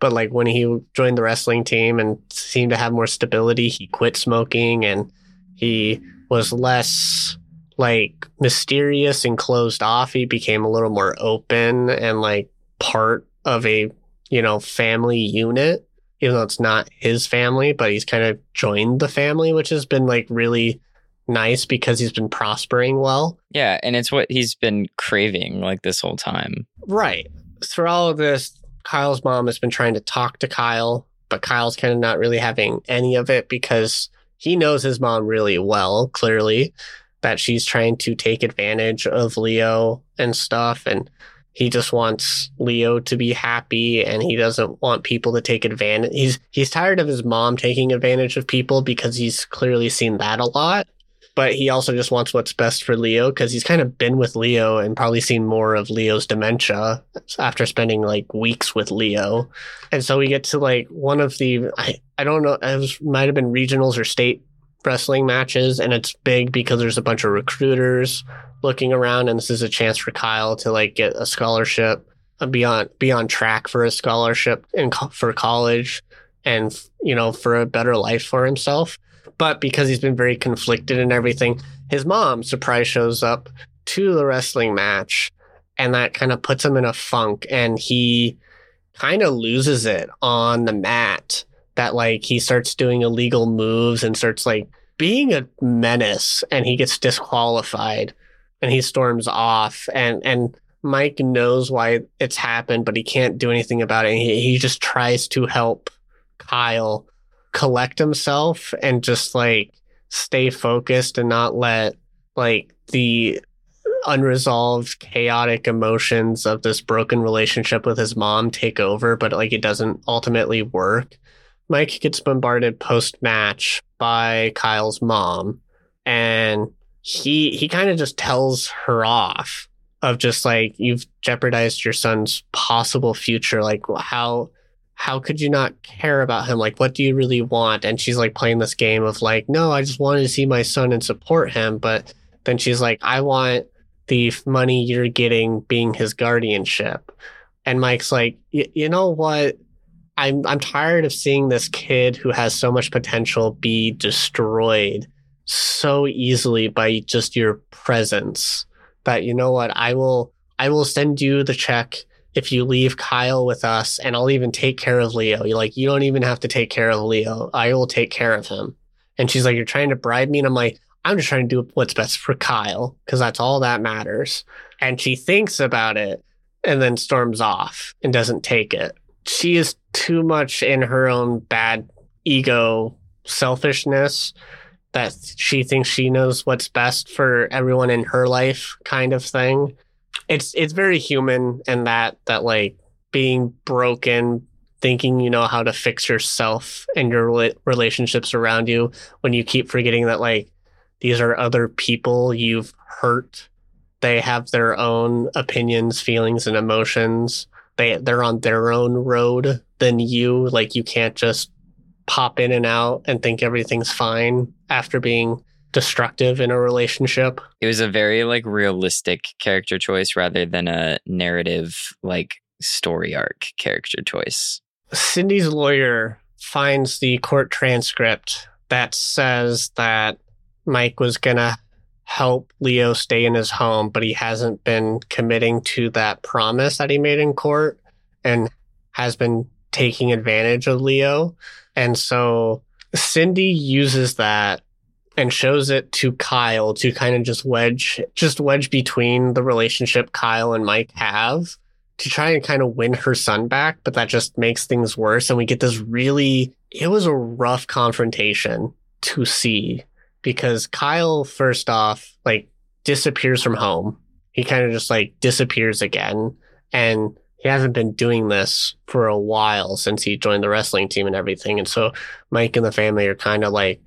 but like when he joined the wrestling team and seemed to have more stability, he quit smoking and he was less like mysterious and closed off. He became a little more open and like part of a, you know, family unit, even though it's not his family, but he's kind of joined the family, which has been like really nice because he's been prospering well. Yeah. And it's what he's been craving like this whole time. Right. Through all of this, Kyle's mom has been trying to talk to Kyle, but Kyle's kind of not really having any of it because he knows his mom really well, clearly, that she's trying to take advantage of Leo and stuff. And he just wants Leo to be happy and he doesn't want people to take advantage. He's, he's tired of his mom taking advantage of people because he's clearly seen that a lot but he also just wants what's best for Leo because he's kind of been with Leo and probably seen more of Leo's dementia after spending like weeks with Leo. And so we get to like one of the I, I don't know it was, might have been regionals or state wrestling matches and it's big because there's a bunch of recruiters looking around and this is a chance for Kyle to like get a scholarship uh, be on be on track for a scholarship in for college and you know for a better life for himself. But because he's been very conflicted and everything, his mom surprise shows up to the wrestling match and that kind of puts him in a funk and he kind of loses it on the mat that like he starts doing illegal moves and starts like being a menace and he gets disqualified and he storms off and and Mike knows why it's happened but he can't do anything about it. He, he just tries to help Kyle collect himself and just like stay focused and not let like the unresolved chaotic emotions of this broken relationship with his mom take over but like it doesn't ultimately work mike gets bombarded post match by kyle's mom and he he kind of just tells her off of just like you've jeopardized your son's possible future like how how could you not care about him? Like, what do you really want? And she's like playing this game of like, no, I just wanted to see my son and support him. But then she's like, I want the money you're getting being his guardianship. And Mike's like, you know what? I'm I'm tired of seeing this kid who has so much potential be destroyed so easily by just your presence that you know what I will I will send you the check if you leave Kyle with us and I'll even take care of Leo. You're like you don't even have to take care of Leo. I will take care of him. And she's like you're trying to bribe me and I'm like I'm just trying to do what's best for Kyle because that's all that matters. And she thinks about it and then storms off and doesn't take it. She is too much in her own bad ego selfishness that she thinks she knows what's best for everyone in her life kind of thing. It's it's very human and that that like being broken thinking you know how to fix yourself and your relationships around you when you keep forgetting that like these are other people you've hurt they have their own opinions, feelings, and emotions. They they're on their own road than you. Like you can't just pop in and out and think everything's fine after being destructive in a relationship. It was a very like realistic character choice rather than a narrative like story arc character choice. Cindy's lawyer finds the court transcript that says that Mike was gonna help Leo stay in his home, but he hasn't been committing to that promise that he made in court and has been taking advantage of Leo. And so Cindy uses that and shows it to Kyle to kind of just wedge just wedge between the relationship Kyle and Mike have to try and kind of win her son back, but that just makes things worse and we get this really it was a rough confrontation to see because Kyle, first off, like disappears from home. He kind of just like disappears again. And he hasn't been doing this for a while since he joined the wrestling team and everything. And so Mike and the family are kind of like,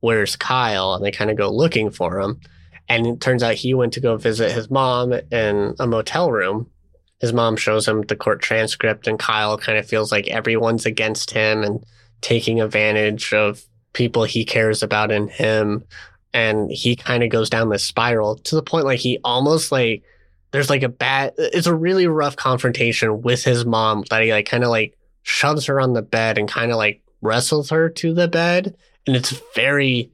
where's Kyle? And they kind of go looking for him. And it turns out he went to go visit his mom in a motel room. His mom shows him the court transcript, and Kyle kind of feels like everyone's against him and taking advantage of people he cares about in him and he kind of goes down this spiral to the point like he almost like there's like a bad it's a really rough confrontation with his mom that he like kind of like shoves her on the bed and kind of like wrestles her to the bed and it's very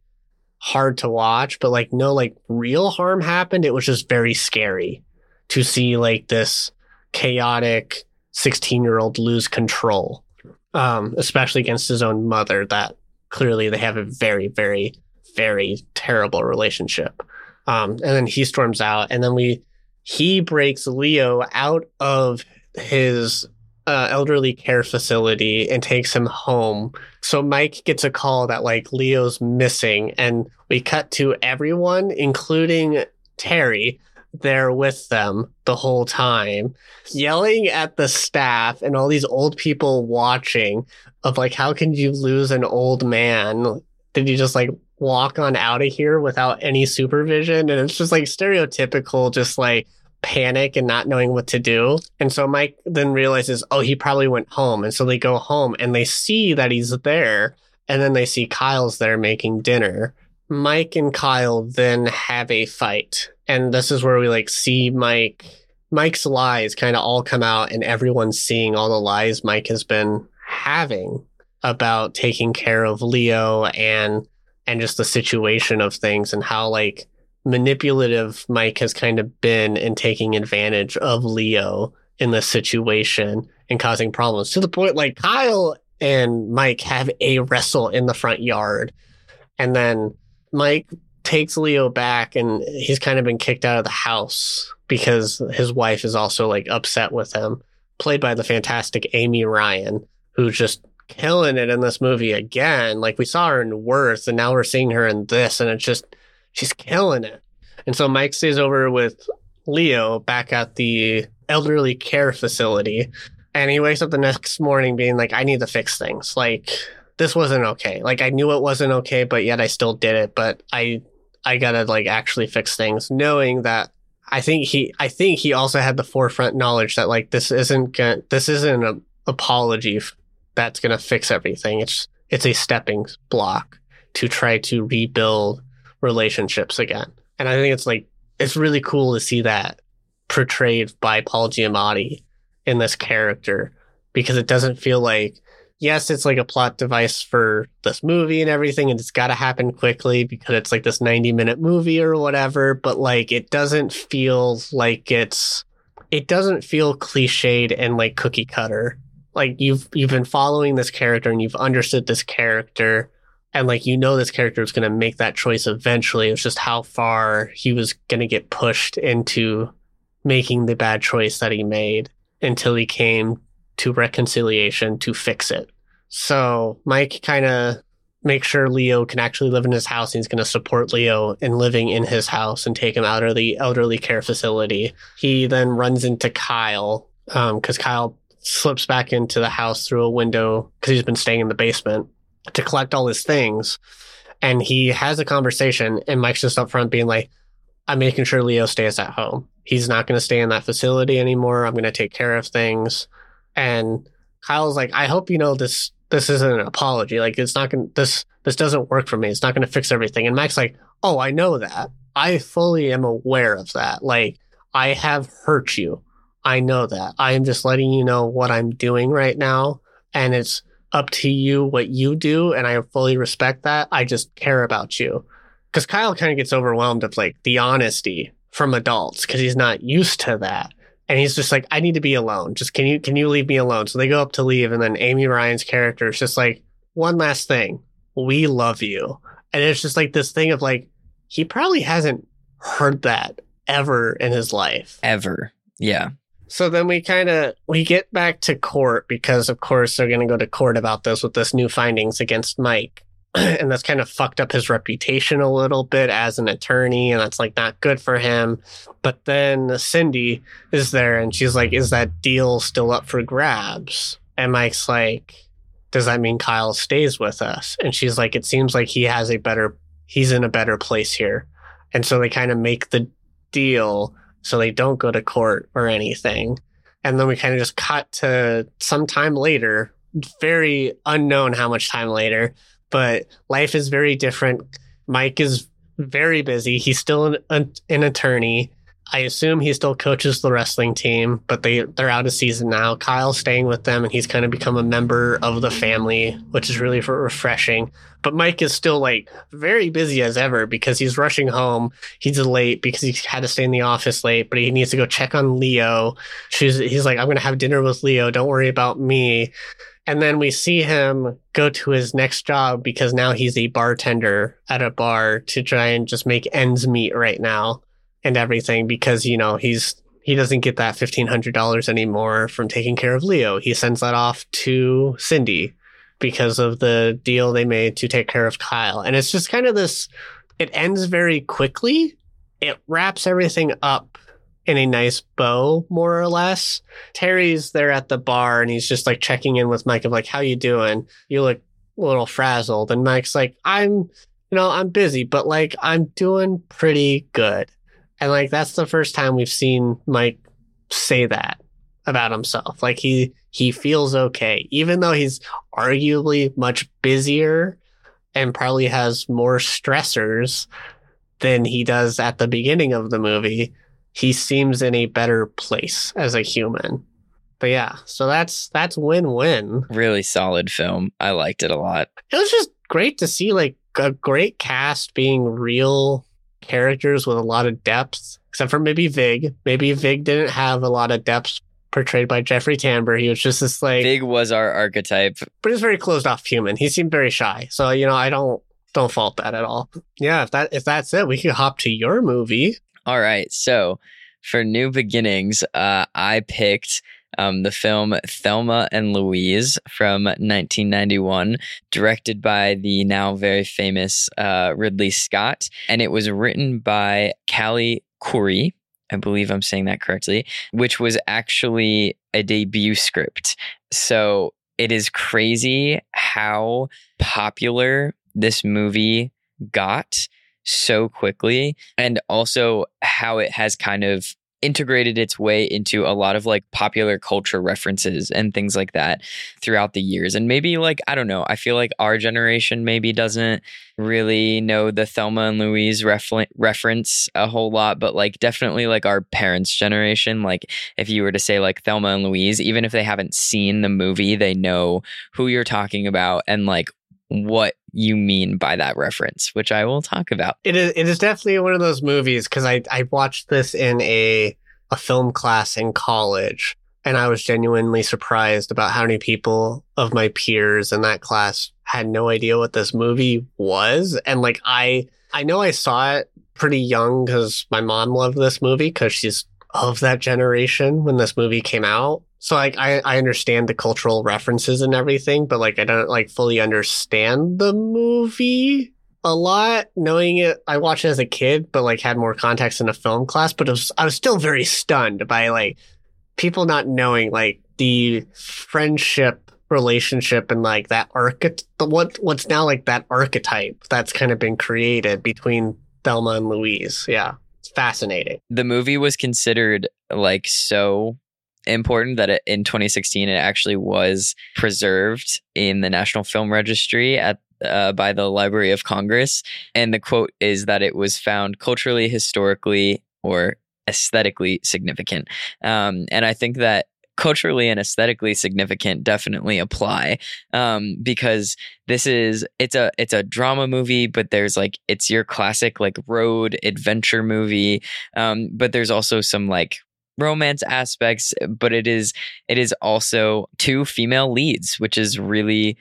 hard to watch but like no like real harm happened it was just very scary to see like this chaotic 16 year old lose control um especially against his own mother that clearly they have a very, very, very terrible relationship. Um, and then he storms out, and then we he breaks Leo out of his uh, elderly care facility and takes him home. So Mike gets a call that like Leo's missing, and we cut to everyone, including Terry, there with them the whole time, yelling at the staff and all these old people watching of like, how can you lose an old man? Did you just like walk on out of here without any supervision? And it's just like stereotypical, just like panic and not knowing what to do. And so Mike then realizes, oh, he probably went home. And so they go home and they see that he's there. And then they see Kyle's there making dinner. Mike and Kyle then have a fight. And this is where we like see Mike Mike's lies kind of all come out and everyone's seeing all the lies Mike has been having about taking care of Leo and and just the situation of things and how like manipulative Mike has kind of been in taking advantage of Leo in this situation and causing problems to the point like Kyle and Mike have a wrestle in the front yard and then Mike takes Leo back and he's kind of been kicked out of the house because his wife is also like upset with him played by the fantastic Amy Ryan who's just killing it in this movie again. Like we saw her in Worth, and now we're seeing her in this, and it's just she's killing it. And so Mike stays over with Leo back at the elderly care facility, and he wakes up the next morning being like, "I need to fix things. Like this wasn't okay. Like I knew it wasn't okay, but yet I still did it. But I I gotta like actually fix things, knowing that." I think he, I think he also had the forefront knowledge that like this isn't gonna, this isn't an apology that's to fix everything. It's it's a stepping block to try to rebuild relationships again. And I think it's like it's really cool to see that portrayed by Paul Giamatti in this character because it doesn't feel like yes, it's like a plot device for this movie and everything, and it's got to happen quickly because it's like this 90 minute movie or whatever, but like it doesn't feel like it's, it doesn't feel cliched and like cookie cutter. Like you've, you've been following this character and you've understood this character and like you know this character is going to make that choice eventually. It's just how far he was going to get pushed into making the bad choice that he made until he came to reconciliation to fix it. So Mike kind of makes sure Leo can actually live in his house. He's going to support Leo in living in his house and take him out of the elderly care facility. He then runs into Kyle because um, Kyle slips back into the house through a window because he's been staying in the basement to collect all his things. And he has a conversation, and Mike's just up front being like, I'm making sure Leo stays at home. He's not going to stay in that facility anymore. I'm going to take care of things. And Kyle's like, I hope you know this. This isn't an apology. Like it's not going. This this doesn't work for me. It's not going to fix everything. And Mike's like, Oh, I know that. I fully am aware of that. Like I have hurt you. I know that. I am just letting you know what I'm doing right now, and it's up to you what you do. And I fully respect that. I just care about you because Kyle kind of gets overwhelmed of like the honesty from adults because he's not used to that. And he's just like, I need to be alone. Just can you can you leave me alone? So they go up to leave, and then Amy Ryan's character is just like, one last thing, we love you. And it's just like this thing of like, he probably hasn't heard that ever in his life. Ever. Yeah. So then we kind of we get back to court because of course they're going to go to court about this with this new findings against Mike. and that's kind of fucked up his reputation a little bit as an attorney and that's like not good for him. But then cindy is there and she's like is that deal still up for grabs? And mike's like does that mean kyle stays with us? And she's like it seems like he has a better he's in a better place here. And so they kind of make the deal so they don't go to court or anything and then we kind of just cut to some time later very unknown how much time later but life is very different. Mike is very busy. He's still an, an, attorney. I assume he still coaches the wrestling team, but they they're out of season now. Kyle's staying with them, and he's kind of become a member of the family, which is really refreshing. But Mike is still like very busy as ever because he's rushing home. He's late because he had to stay in the office late, but he needs to go check on Leo. She's he's like, I'm gonna have dinner with Leo. Don't worry about me. And then we see him go to his next job because now he's a bartender at a bar to try and just make ends meet right now and everything because, you know, he's, he doesn't get that $1,500 anymore from taking care of Leo. He sends that off to Cindy because of the deal they made to take care of Kyle. And it's just kind of this, it ends very quickly. It wraps everything up in a nice bow, more or less. Terry's there at the bar and he's just like checking in with Mike of like, how you doing? You look a little frazzled. And Mike's like, I'm, you know, I'm busy, but like I'm doing pretty good. And like that's the first time we've seen Mike say that about himself. Like he he feels okay, even though he's arguably much busier and probably has more stressors than he does at the beginning of the movie he seems in a better place as a human. But yeah, so that's that's win-win. Really solid film. I liked it a lot. It was just great to see like a great cast being real characters with a lot of depth, except for maybe Vig. Maybe Vig didn't have a lot of depth portrayed by Jeffrey Tambor. He was just this like Vig was our archetype, but he's very closed off human. He seemed very shy. So you know, I don't don't fault that at all. Yeah, if that if that's it, we could hop to your movie. All right. So for New Beginnings, uh, I picked um, the film Thelma and Louise from 1991, directed by the now very famous uh, Ridley Scott. And it was written by Callie Khouri. I believe I'm saying that correctly, which was actually a debut script. So it is crazy how popular this movie got so quickly and also how it has kind of integrated its way into a lot of like popular culture references and things like that throughout the years. And maybe like, I don't know, I feel like our generation maybe doesn't really know the Thelma and Louise refer- reference a whole lot, but like definitely like our parents' generation, like if you were to say like Thelma and Louise, even if they haven't seen the movie, they know who you're talking about and like what you mean by that reference, which I will talk about. It is it is definitely one of those movies because I I watched this in a a film class in college and I was genuinely surprised about how many people of my peers in that class had no idea what this movie was and like I I know I saw it pretty young cuz my mom loved this movie cuz she's of that generation when this movie came out so like I, I understand the cultural references and everything, but like I don't like fully understand the movie a lot. Knowing it, I watched it as a kid, but like had more context in a film class. But was, I was still very stunned by like people not knowing like the friendship relationship and like that archetype, what what's now like that archetype that's kind of been created between Thelma and Louise. Yeah, it's fascinating. The movie was considered like so important that it, in 2016 it actually was preserved in the National Film Registry at uh, by the Library of Congress, and the quote is that it was found culturally, historically, or aesthetically significant. Um, and I think that culturally and aesthetically significant definitely apply um, because this is it's a it's a drama movie but there's like it's your classic like road adventure movie um, but there's also some like romance aspects, but it is it is also two female leads, which is really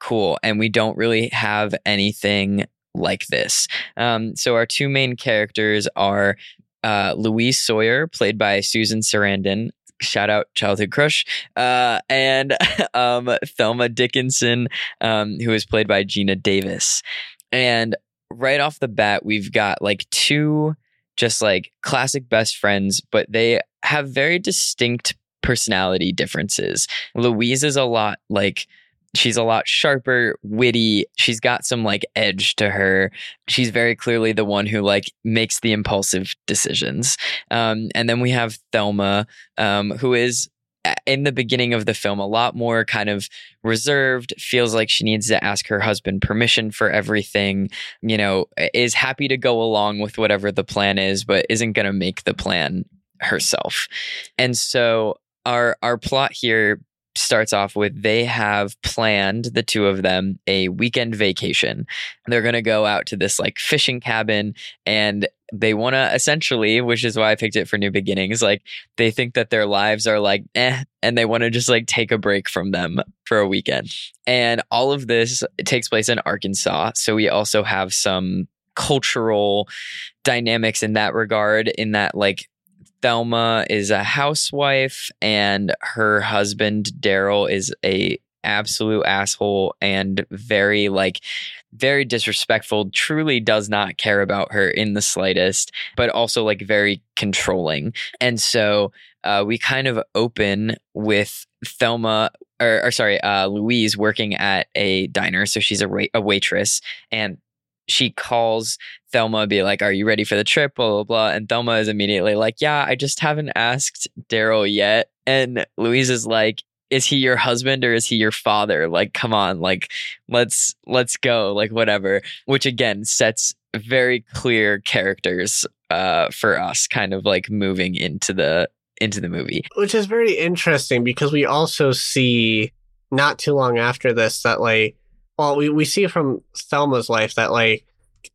cool. And we don't really have anything like this. Um, so our two main characters are uh, Louise Sawyer, played by Susan Sarandon. Shout out childhood crush, uh, and um, Thelma Dickinson, um, who is played by Geena Davis. And right off the bat, we've got like two just like classic best friends, but they have very distinct personality differences. Louise is a lot like she's a lot sharper, witty. She's got some like edge to her. She's very clearly the one who like makes the impulsive decisions. Um, and then we have Thelma, um, who is in the beginning of the film a lot more kind of reserved feels like she needs to ask her husband permission for everything you know is happy to go along with whatever the plan is but isn't going to make the plan herself. And so our our plot here starts off with they have planned the two of them a weekend vacation. They're going to go out to this like fishing cabin and they want to essentially, which is why I picked it for New Beginnings, like they think that their lives are like eh, and they want to just like take a break from them for a weekend. And all of this takes place in Arkansas. So we also have some cultural dynamics in that regard, in that like Thelma is a housewife and her husband Daryl is a absolute asshole and very like very disrespectful truly does not care about her in the slightest but also like very controlling. And so uh, we kind of open with thelma or, or sorry uh, louise working at a diner. So she's a, a waitress and she calls Thelma, be like, Are you ready for the trip? Blah, blah, blah. And Thelma is immediately like, Yeah, I just haven't asked Daryl yet. And Louise is like, Is he your husband or is he your father? Like, come on, like, let's let's go, like whatever. Which again sets very clear characters uh for us, kind of like moving into the into the movie. Which is very interesting because we also see not too long after this that like well, we, we see from Thelma's life that like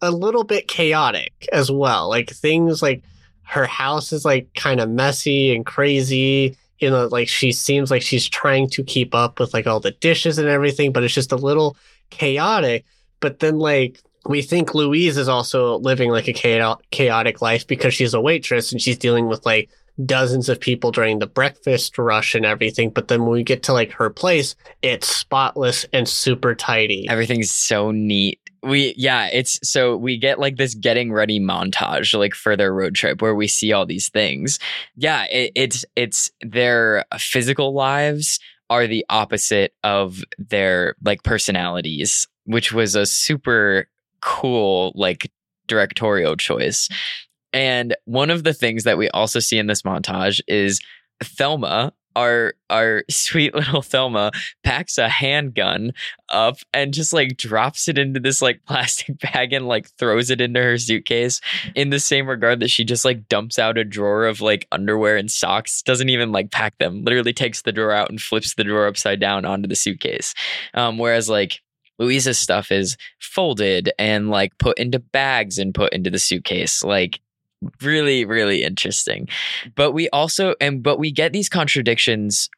a little bit chaotic as well. Like things like her house is like kind of messy and crazy. You know, like she seems like she's trying to keep up with like all the dishes and everything, but it's just a little chaotic. But then like we think Louise is also living like a chaotic life because she's a waitress and she's dealing with like dozens of people during the breakfast rush and everything. But then when we get to like her place, it's spotless and super tidy. Everything's so neat. We, yeah, it's so we get like this getting ready montage, like for their road trip where we see all these things. Yeah, it, it's, it's their physical lives are the opposite of their like personalities, which was a super cool, like directorial choice And one of the things that we also see in this montage is Thelma, our our sweet little Thelma, packs a handgun up and just like drops it into this like plastic bag and like throws it into her suitcase in the same regard that she just like dumps out a drawer of like underwear and socks, doesn't even like pack them, literally takes the drawer out and flips the drawer upside down onto the suitcase. Um, whereas like Louise's stuff is folded and like put into bags and put into the suitcase. Like really really interesting. But we also and but we get these contradictions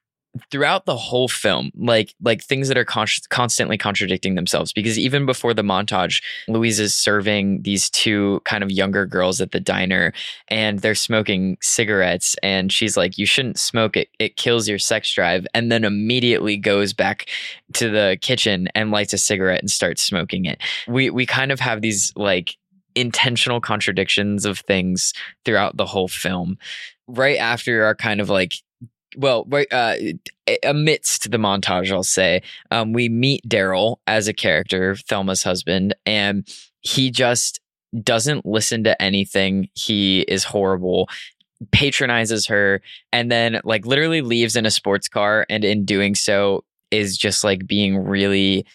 throughout the whole film like like things that are con- constantly contradicting themselves. Because even before the montage louise is serving these two kind of younger girls at the diner and they're smoking cigarettes and she's like you shouldn't smoke. It it kills your sex drive and then immediately goes back to the kitchen and lights a cigarette and starts smoking it. We we kind of have these like intentional contradictions of things throughout the whole film. Right after our kind of like well, right uh, amidst the montage, I'll say, um, we meet Daryl as a character, Thelma's husband, and he just doesn't listen to anything. He is horrible, patronizes her, and then like literally leaves in a sports car, and in doing so, is just like being really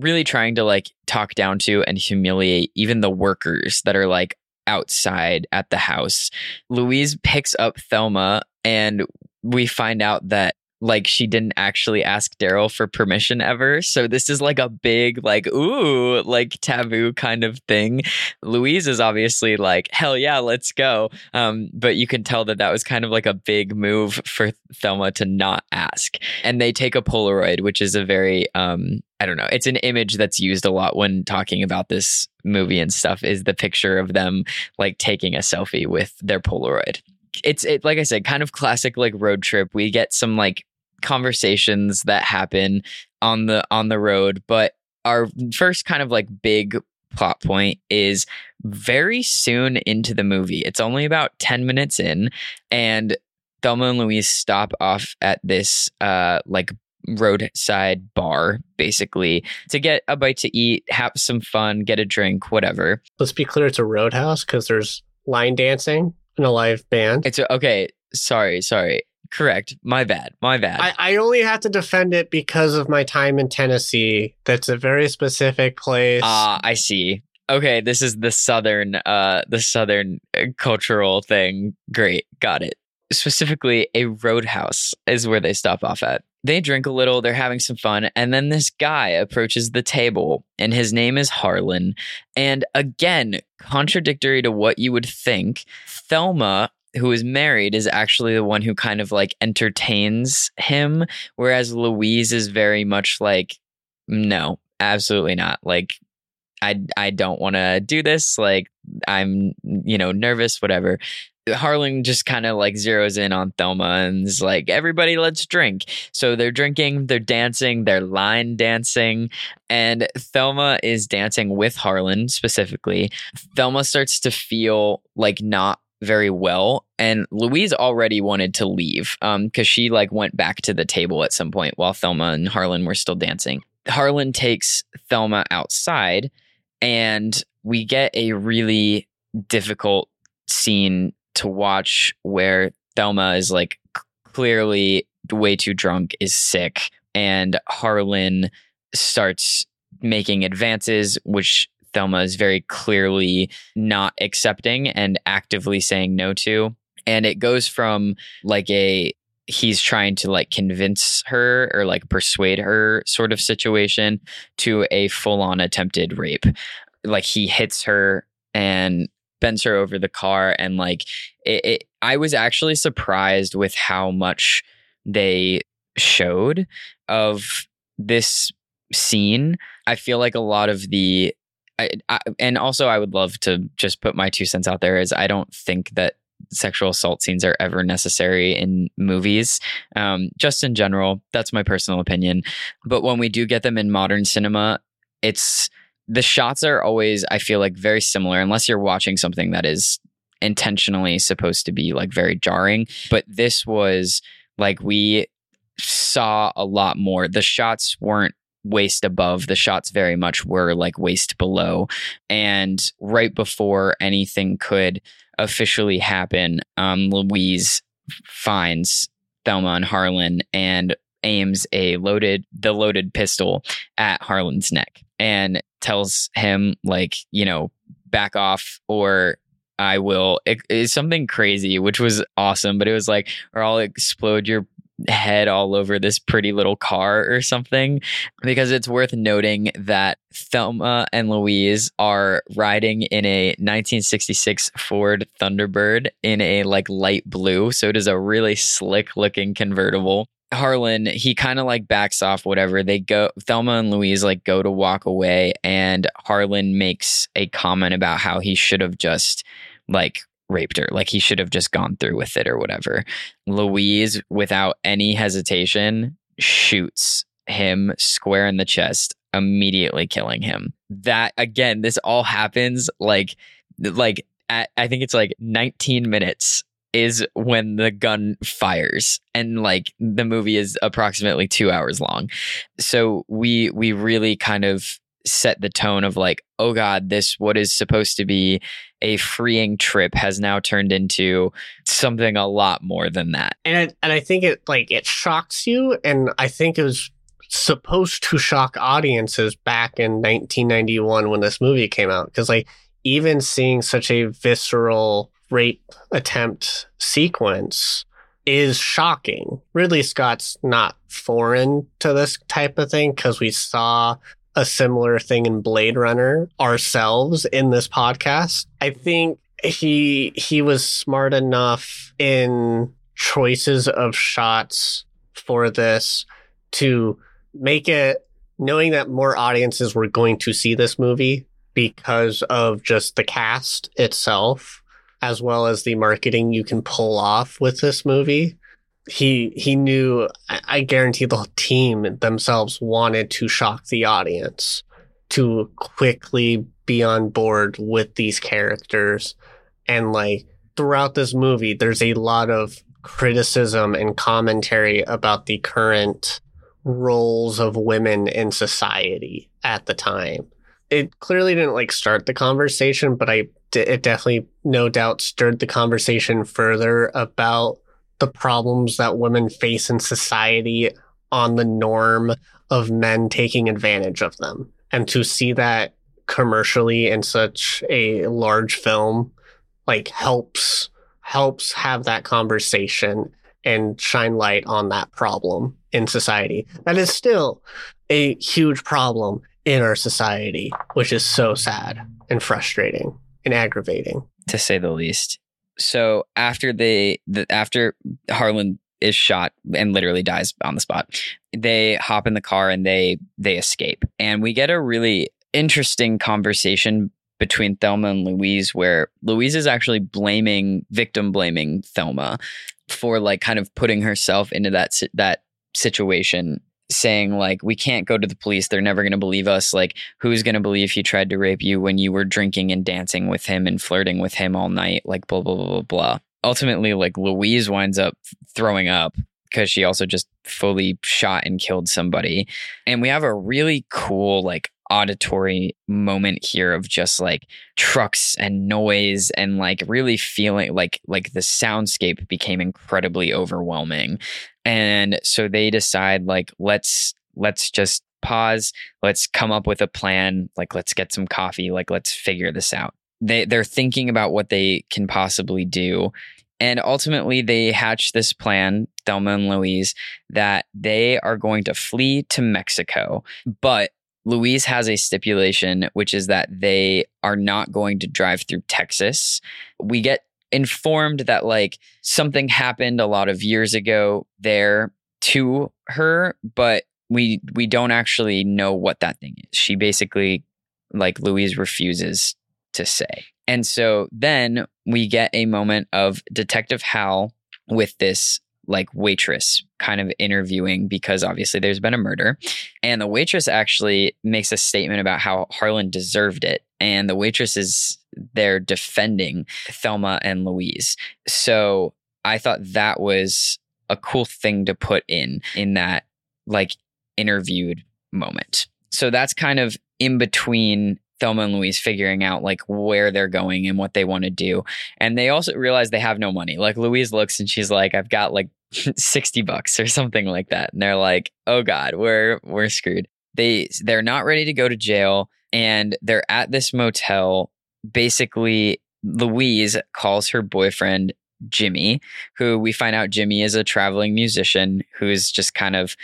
really trying to like talk down to and humiliate even the workers that are like outside at the house. Louise picks up Thelma and we find out that like she didn't actually ask Daryl for permission ever. So this is like a big, like, ooh, like taboo kind of thing. Louise is obviously like, hell yeah, let's go. Um, but you can tell that that was kind of like a big move for Thelma to not ask. And they take a Polaroid, which is a very, um, I don't know, it's an image that's used a lot when talking about this movie and stuff, is the picture of them like taking a selfie with their Polaroid it's it like I said, kind of classic like road trip. We get some like conversations that happen on the on the road but our first kind of like big plot point is very soon into the movie. It's only about 10 minutes in and Thelma and Louise stop off at this uh like roadside bar basically to get a bite to eat have some fun get a drink whatever. Let's be clear it's a roadhouse because there's line dancing and a live band. It's a, okay sorry sorry Correct. My bad. My bad. I, I only have to defend it because of my time in Tennessee. That's a very specific place. Ah, uh, I see. Okay, this is the southern uh the southern uh, cultural thing. Great. Got it. Specifically, a roadhouse is where they stop off at. They drink a little, they're having some fun, and then this guy approaches the table, and his name is Harlan. And again, contradictory to what you would think, Thelma who is married is actually the one who kind of like entertains him whereas louise is very much like no absolutely not like i i don't want to do this like i'm you know nervous whatever Harlan just kind of like zeroes in on Thelma and like, everybody, let's drink. So they're drinking, they're dancing, they're line dancing, and Thelma is dancing with Harlan specifically. Thelma starts to feel like not very well. And louise already wanted to leave um because she like went back to the table at some point while thelma and harlan were still dancing. Harlan takes thelma outside and we get a really difficult scene to watch where thelma is like clearly way too drunk is sick and harlan starts making advances which Thelma is very clearly not accepting and actively saying no to. And it goes from like a he's trying to like convince her or like persuade her sort of situation to a full on attempted rape. Like he hits her and bends her over the car and like it, it, I was actually surprised with how much they showed of this scene. I feel like a lot of the I, and also I would love to just put my two cents out there is I don't think that sexual assault scenes are ever necessary in movies. Um, just in general, that's my personal opinion. But when we do get them in modern cinema, it's the shots are always I feel like very similar unless you're watching something that is intentionally supposed to be like very jarring. But this was like we saw a lot more. The shots weren't waist above. The shots very much were like waist below. And right before anything could officially happen, um, Louise finds Thelma and Harlan and aims a loaded the loaded pistol at Harlan's neck and tells him like, you know, back off or I will. It, it's something crazy, which was awesome, but it was like, or I'll explode your head all over this pretty little car or something. Because it's worth noting that Thelma and Louise are riding in a 1966 Ford Thunderbird in a like light blue. So it is a really slick looking convertible. Harlan, he kind of like backs off, whatever. They go, Thelma and Louise like go to walk away, and Harlan makes a comment about how he should have just like raped her. Like he should have just gone through with it or whatever. Louise, without any hesitation, shoots him square in the chest, immediately killing him. That again, this all happens like like at, I think it's like 19 minutes is when the gun fires and like the movie is approximately 2 hours long. So we we really kind of set the tone of like oh god this what is supposed to be a freeing trip has now turned into something a lot more than that and and I think it like it shocks you, and I think it was supposed to shock audiences back in 1991 when this movie came out because like even seeing such a visceral rape attempt sequence is shocking. Ridley Scott's not foreign to this type of thing because we saw a similar thing in Blade Runner ourselves in this podcast. I think he he was smart enough in choices of shots for this to make it knowing that more audiences were going to see this movie because of just the cast itself as well as the marketing you can pull off with this movie he he knew I, I guarantee the team themselves wanted to shock the audience to quickly be on board with these characters. And like throughout this movie there's a lot of criticism and commentary about the current roles of women in society at the time. It clearly didn't like start the conversation but i it definitely no doubt stirred the conversation further about the problems that women face in society on the norm of men taking advantage of them. And to see that commercially in such a large film like helps helps have that conversation and shine light on that problem in society. That is still a huge problem in our society, which is so sad and frustrating and aggravating. to say the least. So after they, the, after Harlan is shot and literally dies on the spot, they hop in the car and they they escape, and we get a really interesting conversation between Thelma and Louise, where Louise is actually blaming, victim blaming Thelma for like kind of putting herself into that that situation saying like we can't go to the police. They're never going to believe us. Like who's going to believe he tried to rape you when you were drinking and dancing with him and flirting with him all night? Like blah blah blah blah blah. Ultimately like louise winds up throwing up because she also just fully shot and killed somebody. And we have a really cool like auditory moment here of just like trucks and noise and like really feeling like like the soundscape became incredibly overwhelming and so they decide like let's let's just pause. Let's come up with a plan. Like let's get some coffee. Like let's figure this out. They they're thinking about what they can possibly do. And ultimately they hatch this plan Thelma and Louise that they are going to flee to Mexico. But Louise has a stipulation which is that they are not going to drive through Texas. We get informed that like something happened a lot of years ago there to her but we we don't actually know what that thing is. She basically like louise refuses to say. And so then we get a moment of detective hal with this like waitress kind of interviewing because obviously there's been a murder. And the waitress actually makes a statement about how harlan deserved it and the waitress is there defending Thelma and Louise. So I thought that was a cool thing to put in in that like interviewed moment. So that's kind of in between Thelma and Louise figuring out like where they're going and what they want to do. And they also realize they have no money. Like Louise looks and she's like, I've got like 60 bucks or something like that. And they're like, oh God, we're we're screwed. They they're not ready to go to jail and they're at this motel. Basically, Louise calls her boyfriend Jimmy, who we find out Jimmy is a traveling musician who's just kind of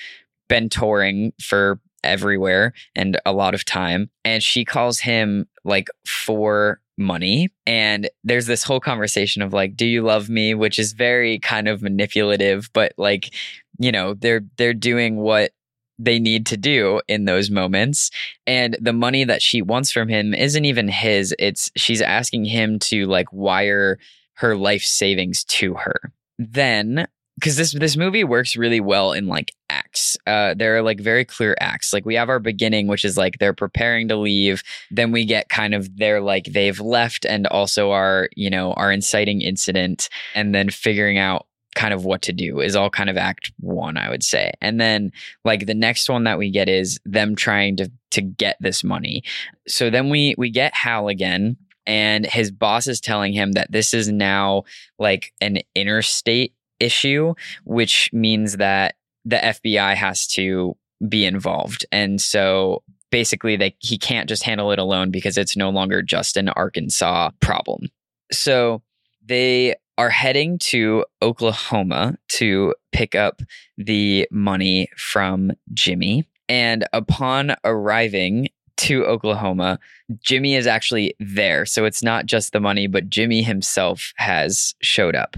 been touring for everywhere and a lot of time. And she calls him like for money. And there's this whole conversation of like, do you love me? Which is very kind of manipulative, but like, you know, they're they're doing what they need to do in those moments. And the money that she wants from him isn't even his. It's she's asking him to like wire her life savings to her. Then because this this movie works really well in like acts. Uh, there are like very clear acts. Like we have our beginning, which is like they're preparing to leave. Then we get kind of their like they've left, and also our you know our inciting incident, and then figuring out kind of what to do is all kind of act one, I would say. And then like the next one that we get is them trying to to get this money. So then we we get Hal again and his boss is telling him that this is now like an interstate issue, which means that the FBI has to be involved. And so basically they he can't just handle it alone because it's no longer just an Arkansas problem. So they are heading to Oklahoma to pick up the money from Jimmy. And upon arriving to Oklahoma, Jimmy is actually there. So it's not just the money, but Jimmy himself has showed up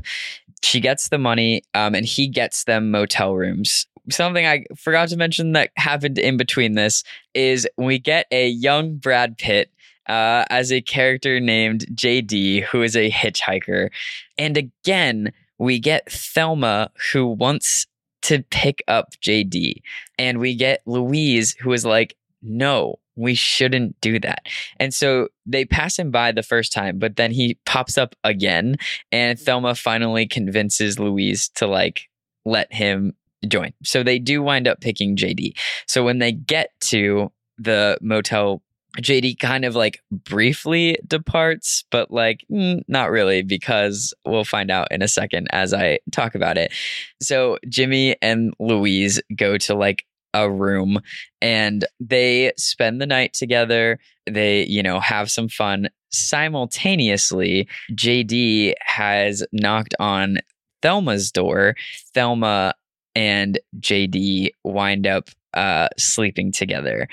she gets the money um, and he gets them motel rooms. Something I forgot to mention that happened in between this is we get a young Brad Pitt uh, as a character named JD, who is a hitchhiker. And again, we get Thelma, who wants to pick up JD. And we get Louise, who is like, no, we shouldn't do that. And so they pass him by the first time, but then he pops up again. And Thelma finally convinces Louise to like let him join. So they do wind up picking JD. So when they get to the motel, JD kind of like briefly departs, but like not really because we'll find out in a second as I talk about it. So Jimmy and Louise go to like a room and they spend the night together. They, you know, have some fun. Simultaneously, JD has knocked on Thelma's door. Thelma and JD wind up uh, sleeping together.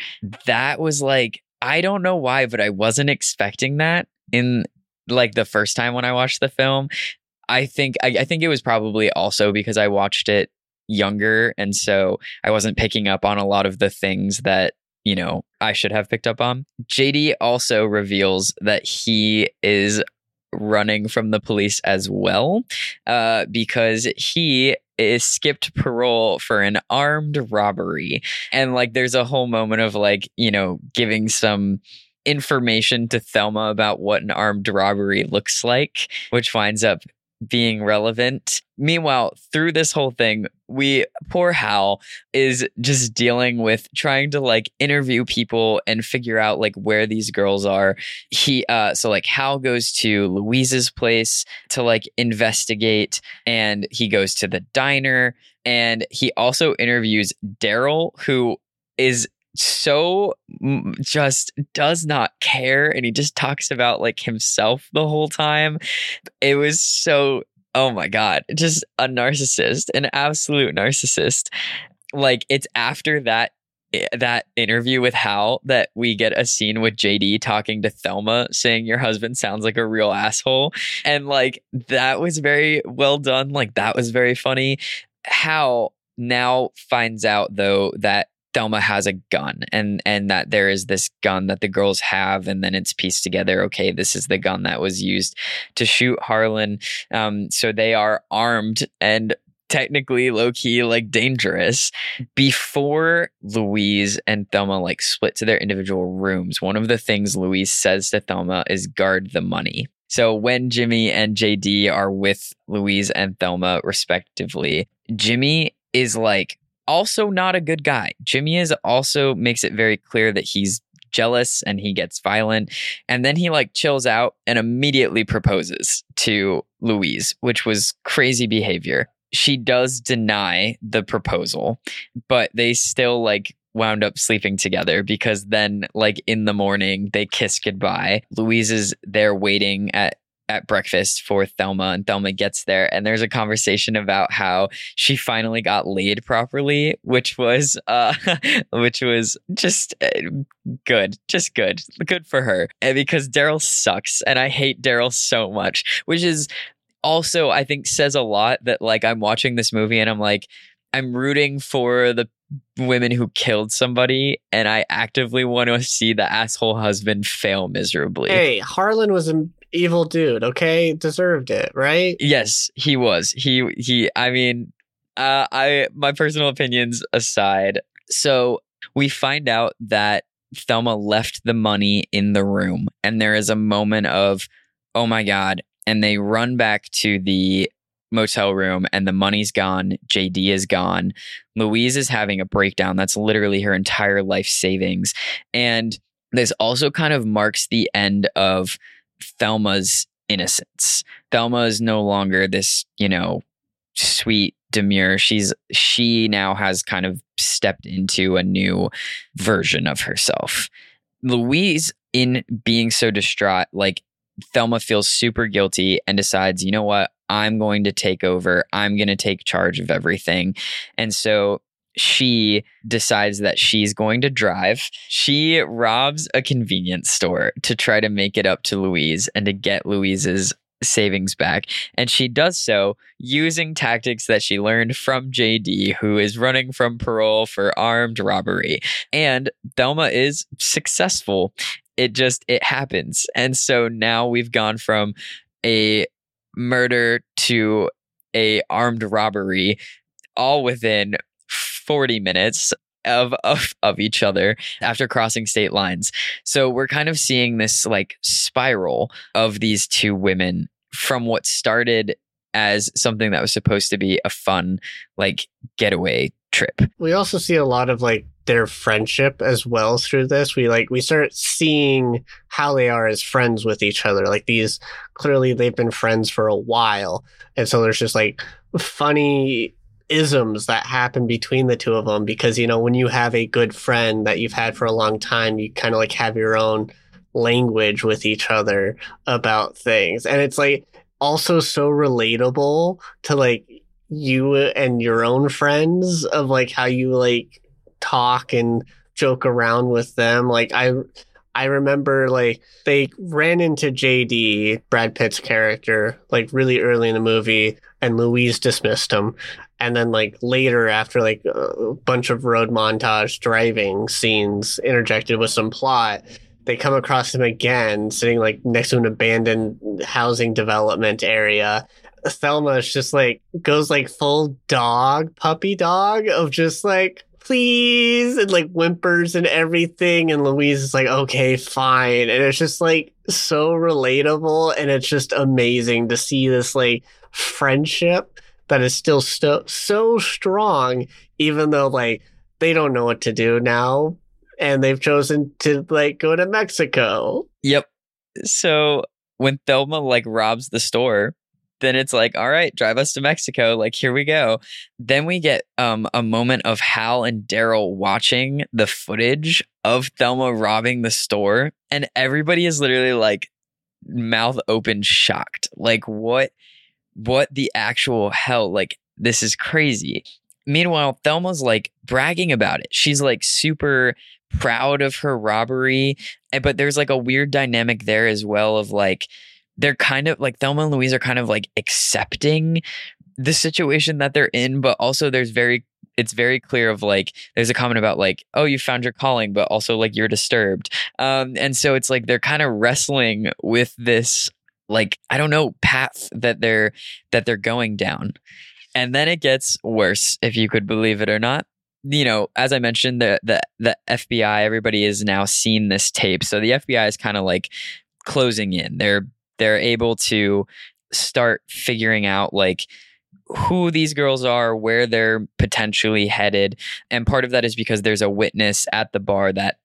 That was like, I don't know why, but I wasn't expecting that in like the first time when I watched the film. I think I, I think it was probably also because I watched it younger and so I wasn't picking up on a lot of the things that you know I should have picked up on. JD also reveals that he is running from the police as well uh, because he is skipped parole for an armed robbery and like there's a whole moment of like you know giving some information to Thelma about what an armed robbery looks like, which winds up being relevant. Meanwhile, through this whole thing, we poor Hal is just dealing with trying to like interview people and figure out like where these girls are. He uh so like Hal goes to Louise's place to like investigate and he goes to the diner and he also interviews Daryl who is so just does not care and he just talks about like himself the whole time. It was so oh my god, just a narcissist, an absolute narcissist. Like it's after that eh, that interview with Hal that we get a scene with JD talking to Thelma saying your husband sounds like a real asshole and like that was very well done like that was very funny Hal now finds out though that Thelma has a gun and and that there is this gun that the girls have and then it's pieced together. Okay this is the gun that was used to shoot Harlan. Um, so they are armed and technically low key like dangerous. Before Louise and Thelma like split to their individual rooms one of the things Louise says to Thelma is guard the money. So when Jimmy and JD are with Louise and Thelma respectively Jimmy is like also not a good guy. Jimmy is also makes it very clear that he's jealous and he gets violent. And then he like chills out and immediately proposes to Louise, which was crazy behavior. She does deny the proposal, but they still like wound up sleeping together because then like in the morning they kiss goodbye. Louise is there waiting at at breakfast for Thelma and Thelma gets there and there's a conversation about how she finally got laid properly which was uh which was just uh, good just good good for her and because Daryl sucks and I hate Daryl so much which is also I think says a lot that like I'm watching this movie and I'm like I'm rooting for the women who killed somebody and I actively want to see the asshole husband fail miserably. Hey, Harlan was an evil dude, okay? Deserved it, right? Yes, he was. He he I mean, uh I my personal opinions aside. So, we find out that Thelma left the money in the room and there is a moment of oh my god and they run back to the motel room and the money's gone. JD is gone. Louise is having a breakdown. That's literally her entire life savings. And this also kind of marks the end of Thelma's innocence. Thelma is no longer this, you know, sweet demure she's she now has kind of stepped into a new version of herself louise in being so distraught like thelma feels super guilty and decides you know what I'm going to take over. I'm going to take charge of everything. And so she decides that she's going to drive. She robs a convenience store to try to make it up to Louise and to get Louise's savings back. And she does so using tactics that she learned from JD, who is running from parole for armed robbery. And Thelma is successful. It just, it happens. And so now we've gone from a murder to a armed robbery all within 40 minutes of, of of each other after crossing state lines. So we're kind of seeing this like spiral of these two women from what started as something that was supposed to be a fun like getaway trip. We also see a lot of like their friendship as well through this. We like we start seeing how they are as friends with each other. Like these clearly they've been friends for a while. And so there's just like funny isms that happen between the two of them because you know when you have a good friend that you've had for a long time, you kind of like have your own language with each other about things. And it's like also so relatable to like you and your own friends of like how you like talk and joke around with them. Like I I remember like they ran into JD, Brad Pitt's character, like really early in the movie, and Louise dismissed him. And then like later after like a bunch of road montage driving scenes interjected with some plot, they come across him again sitting like next to an abandoned housing development area. Thelma is just like goes like full dog, puppy dog of just like please and like whimpers and everything. And louise is like okay fine. And it's just like so relatable. And it's just amazing to see this like friendship that is still so so strong even though like they don't know what to do now and they've chosen to like go to mexico yep so when thelma like robs the store then it's like, all right, drive us to Mexico. Like, here we go. Then we get um, a moment of Hal and Daryl watching the footage of Thelma robbing the store. And everybody is literally like mouth open, shocked. Like, what, what the actual hell? Like, this is crazy. Meanwhile, Thelma's like bragging about it. She's like super proud of her robbery. But there's like a weird dynamic there as well of like, they're kind of like Thelma and Louise are kind of like accepting the situation that they're in, but also there's very it's very clear of like there's a comment about like oh you found your calling but also like you're disturbed um and so it's like they're kind of wrestling with this like i don't know path that they're that they're going down. And then it gets worse if you could believe it or not. You know as i mentioned the the the fbi everybody has now seen this tape. So the fbi is kind of like closing in. They're they're able to start figuring out like who these girls are, where they're potentially headed. And part of that is because there's a witness at the bar that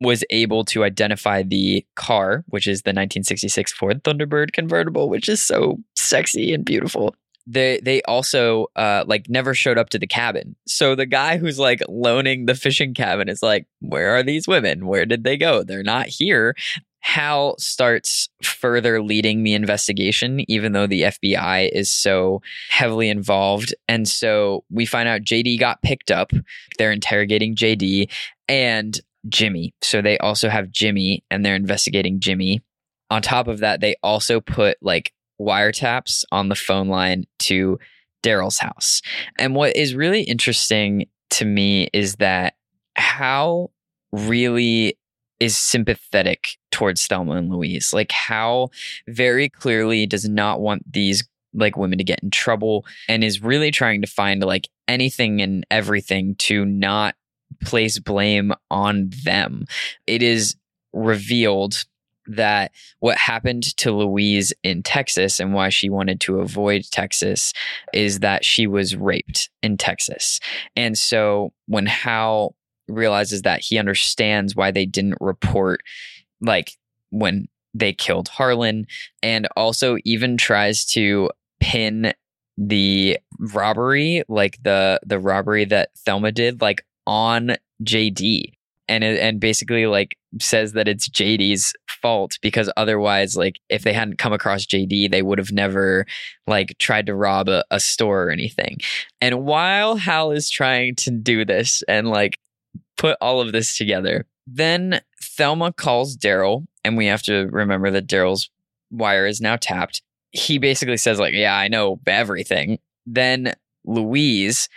was able to identify the car, which is the 1966 Ford Thunderbird convertible, which is so sexy and beautiful. They they also uh, like never showed up to the cabin. So the guy who's like loaning the fishing cabin is like, "Where are these women? Where did they go? They're not here." Hal starts further leading the investigation, even though the FBI is so heavily involved. And so we find out JD got picked up. They're interrogating JD and Jimmy. So they also have Jimmy and they're investigating Jimmy. On top of that, they also put like wiretaps on the phone line to Daryl's house. And what is really interesting to me is that Hal really is sympathetic towards Thelma and Louise. Like Hal very clearly does not want these like women to get in trouble and is really trying to find like anything and everything to not place blame on them. It is revealed that what happened to Louise in Texas and why she wanted to avoid Texas is that she was raped in Texas. And so when Hal realizes that he understands why they didn't report like when they killed Harlan and also even tries to pin the robbery like the the robbery that Thelma did like on JD and and basically like says that it's JD's fault because otherwise like if they hadn't come across JD they would have never like tried to rob a, a store or anything. And while Hal is trying to do this and like put all of this together, then Thelma calls Daryl and we have to remember that Daryl's wire is now tapped. He basically says like, "Yeah, I know everything." Then Louise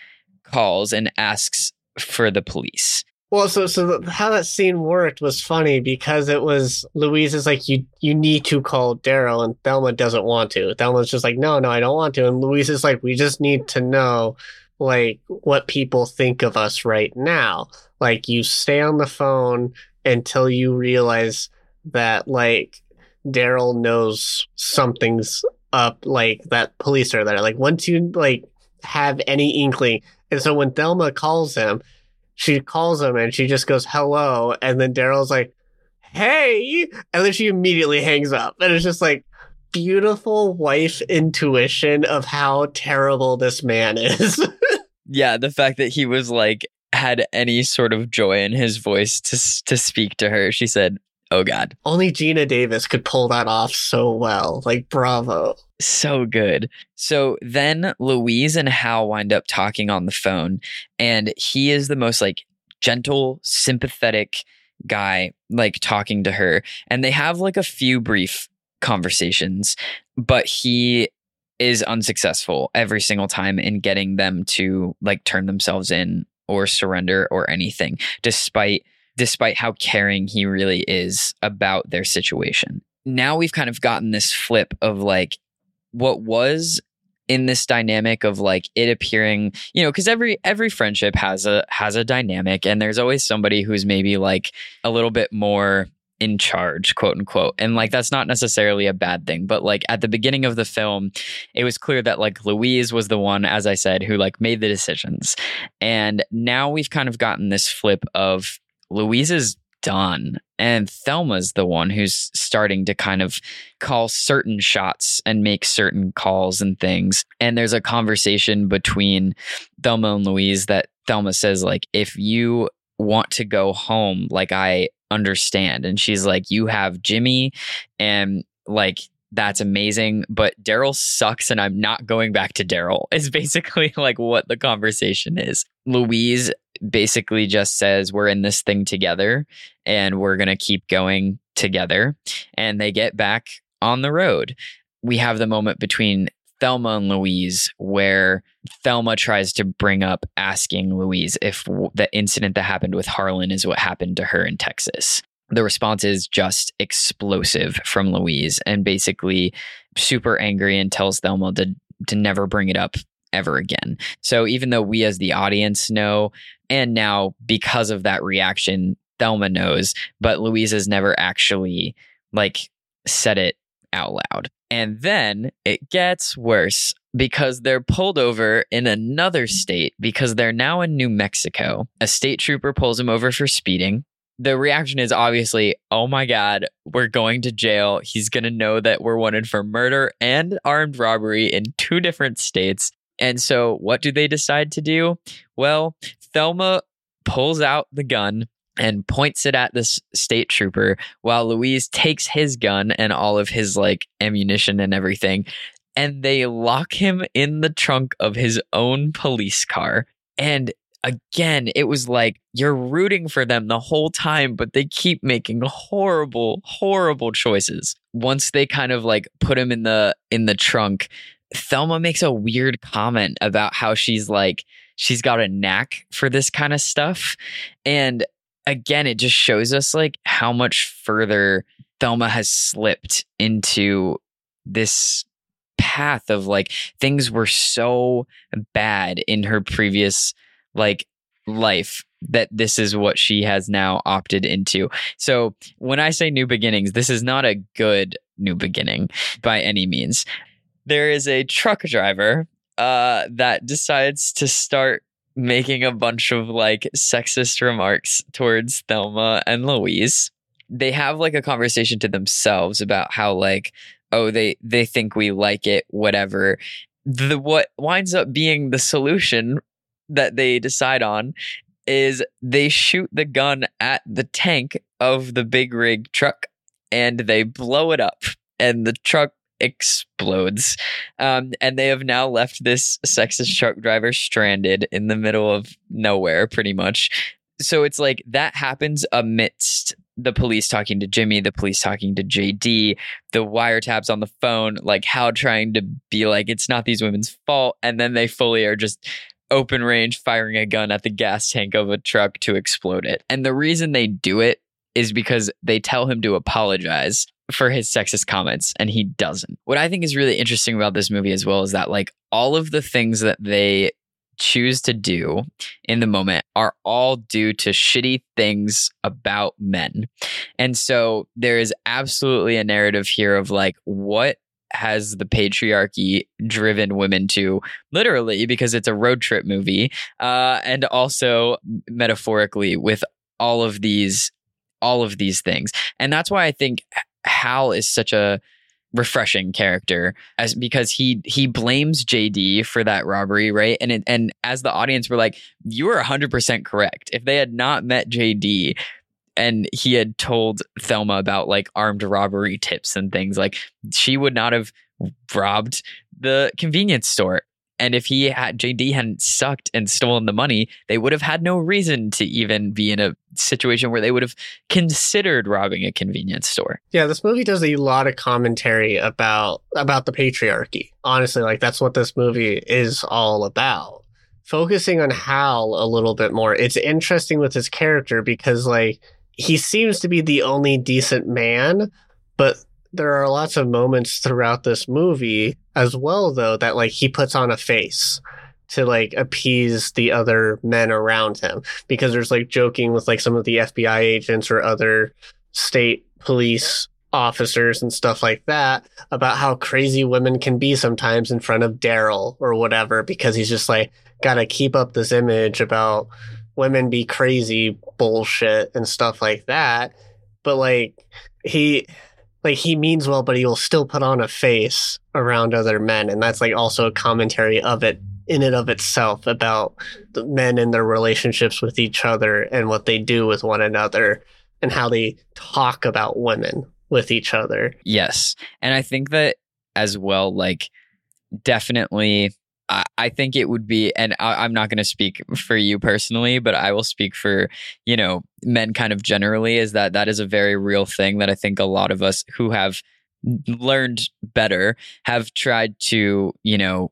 calls and asks for the police. Well, so so how that scene worked was funny because it was Louise is like you you need to call Daryl and Thelma doesn't want to. Thelma's just like no no I don't want to and Louise is like we just need to know like what people think of us right now. Like you stay on the phone until you realize that like Daryl knows something's up. Like that police are there. Like once you like have any inkling, and so when Thelma calls him she calls him and she just goes hello. And then daryl's like hey. And then she immediately hangs up. And it's just like beautiful wife intuition of how terrible this man is. Yeah the fact that he was like had any sort of joy in his voice to to speak to her she said oh god only Geena Davis could pull that off so well like bravo so good. So then Louise and Hal wind up talking on the phone, and he is the most like gentle, sympathetic guy, like talking to her. And they have like a few brief conversations, but he is unsuccessful every single time in getting them to like turn themselves in or surrender or anything, despite despite how caring he really is about their situation. Now we've kind of gotten this flip of like what was in this dynamic of like it appearing you know because every every friendship has a has a dynamic and there's always somebody who's maybe like a little bit more in charge quote unquote and like that's not necessarily a bad thing but like at the beginning of the film it was clear that like louise was the one as i said who like made the decisions and now we've kind of gotten this flip of louise is done. And Thelma's the one who's starting to kind of call certain shots and make certain calls and things. And there's a conversation between Thelma and Louise that Thelma says, like, if you want to go home, like, I understand. And she's like, you have Jimmy and like, that's amazing, but Daryl sucks and I'm not going back to Daryl. Is basically like what the conversation is. Louise basically just says we're in this thing together and we're going to keep going together and they get back on the road. We have the moment between Thelma and Louise where Thelma tries to bring up asking Louise if the incident that happened with Harlan is what happened to her in Texas the response is just explosive from Louise and basically super angry and tells Thelma to to never bring it up ever again. So even though we as the audience know and now because of that reaction Thelma knows, but Louise has never actually like said it out loud. And then it gets worse because they're pulled over in another state because they're now in New Mexico. A state trooper pulls him over for speeding. The reaction is obviously, oh my God, we're going to jail. He's going to know that we're wanted for murder and armed robbery in two different states. And so, what do they decide to do? Well, Thelma pulls out the gun and points it at this state trooper while Louise takes his gun and all of his like ammunition and everything and they lock him in the trunk of his own police car. And again, it was like you're rooting for them the whole time, but they keep making horrible, horrible choices. Once they kind of like put him in the in the trunk, Thelma makes a weird comment about how she's like she's got a knack for this kind of stuff. And again, it just shows us like how much further Thelma has slipped into this path of like things were so bad in her previous like life that this is what she has now opted into. So when I say new beginnings, this is not a good new beginning by any means. There is a truck driver uh, that decides to start making a bunch of like sexist remarks towards Thelma and Louise. They have like a conversation to themselves about how like oh they they think we like it whatever the what winds up being the solution that they decide on is they shoot the gun at the tank of the big rig truck and they blow it up and the truck explodes um, and they have now left this sexist truck driver stranded in the middle of nowhere pretty much so it's like that happens amidst the police talking to Jimmy, the police talking to JD, the wiretaps on the phone, like Hal trying to be like, it's not these women's fault. And then they fully are just open range firing a gun at the gas tank of a truck to explode it. And the reason they do it is because they tell him to apologize for his sexist comments and he doesn't. What I think is really interesting about this movie as well is that like all of the things that they choose to do in the moment are all due to shitty things about men. And so there is absolutely a narrative here of like, what has the patriarchy driven women to literally because it's a road trip movie uh, and also metaphorically with all of these all of these things and that's why i think hal is such a refreshing character as because he he blames JD for that robbery, right? And it, and as the audience were like, you were 100% correct. If they had not met JD and he had told Thelma about like armed robbery tips and things, like she would not have robbed the convenience store. And if he had JD hadn't sucked and stolen the money, they would have had no reason to even be in a situation where they would have considered robbing a convenience store. Yeah, this movie does a lot of commentary about about the patriarchy. Honestly, like that's what this movie is all about. Focusing on Hal a little bit more. It's interesting with his character because like he seems to be the only decent man, but there are lots of moments throughout this movie as well though that like he puts on a face to like appease the other men around him. Because there's like joking with like some of the FBI agents or other state police officers and stuff like that about how crazy women can be sometimes in front of Daryl or whatever because he's just like got to keep up this image about women be crazy bullshit and stuff like that. But like he like he means well, but he will still put on a face around other men, and that's like also a commentary of it in and of itself about the men and their relationships with each other and what they do with one another and how they talk about women with each other. Yes, and I think that as well, like definitely I, think it would be, and I, am not going to speak for you personally, but I will speak for, you know, men kind of generally, is that that is a very real thing that I think a lot of us who have learned better have tried to, you know,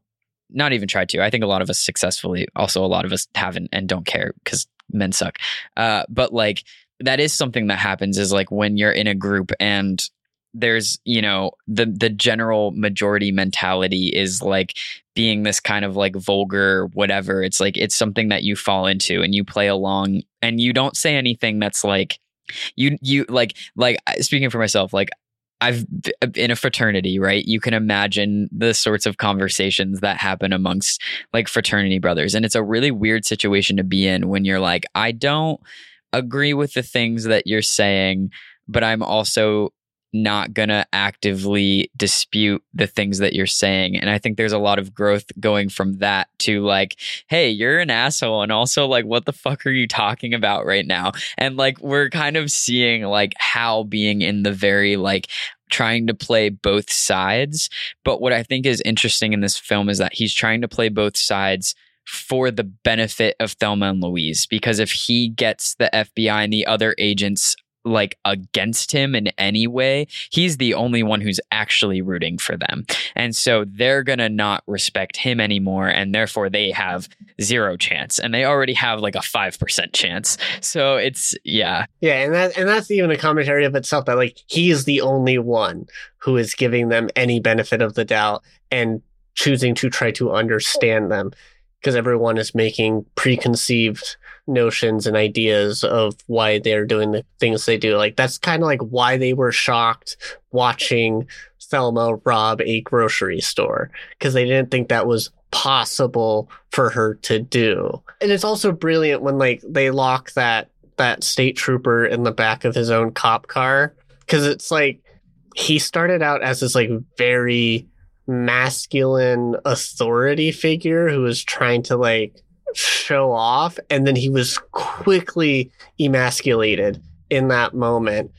not even tried to. I think a lot of us successfully, also a lot of us haven't and don't care because men suck. Uh, but like, that is something that happens is like when you're in a group and there's you know the the general majority mentality is like being this kind of like vulgar whatever it's like it's something that you fall into and you play along and you don't say anything that's like you you like like speaking for myself like I've uh, in a fraternity, right? You can imagine the sorts of conversations that happen amongst like fraternity brothers. And it's a really weird situation to be in when you're like, I don't agree with the things that you're saying, but I'm also not going to actively dispute the things that you're saying. And I think there's a lot of growth going from that to like, hey, you're an asshole. And also, like, what the fuck are you talking about right now? And like, we're kind of seeing like how being in the very like, trying to play both sides. But what I think is interesting in this film is that he's trying to play both sides for the benefit of Thelma and Louise. Because if he gets the FBI and the other agents like against him in any way, he's the only one who's actually rooting for them. And so they're going to not respect him anymore. And therefore they have zero chance. And they already have like a 5% chance. So it's, yeah. Yeah. And that, and that's even a commentary of itself that like he is the only one who is giving them any benefit of the doubt and choosing to try to understand them because everyone is making preconceived notions and ideas of why they're doing the things they do. Like that's kind of like why they were shocked watching Thelma rob a grocery store because they didn't think that was possible for her to do. And it's also brilliant when like they lock that that state trooper in the back of his own cop car because it's like he started out as this like very masculine authority figure who was trying to like show off and then he was quickly emasculated in that moment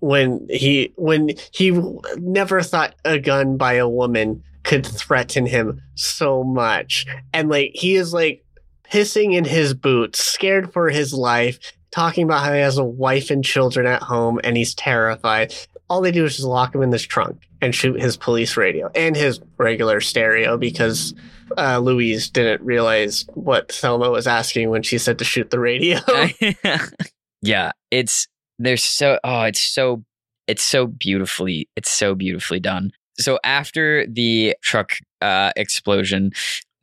when he when he never thought a gun by a woman could threaten him so much. And like he is like pissing in his boots scared for his life talking about how he has a wife and children at home and he's terrified all they do is just lock him in this trunk and shoot his police radio and his regular stereo because uh, Louise didn't realize what Thelma was asking when she said to shoot the radio. yeah, it's there's so oh, it's so it's so beautifully it's so beautifully done. So after the truck uh, explosion,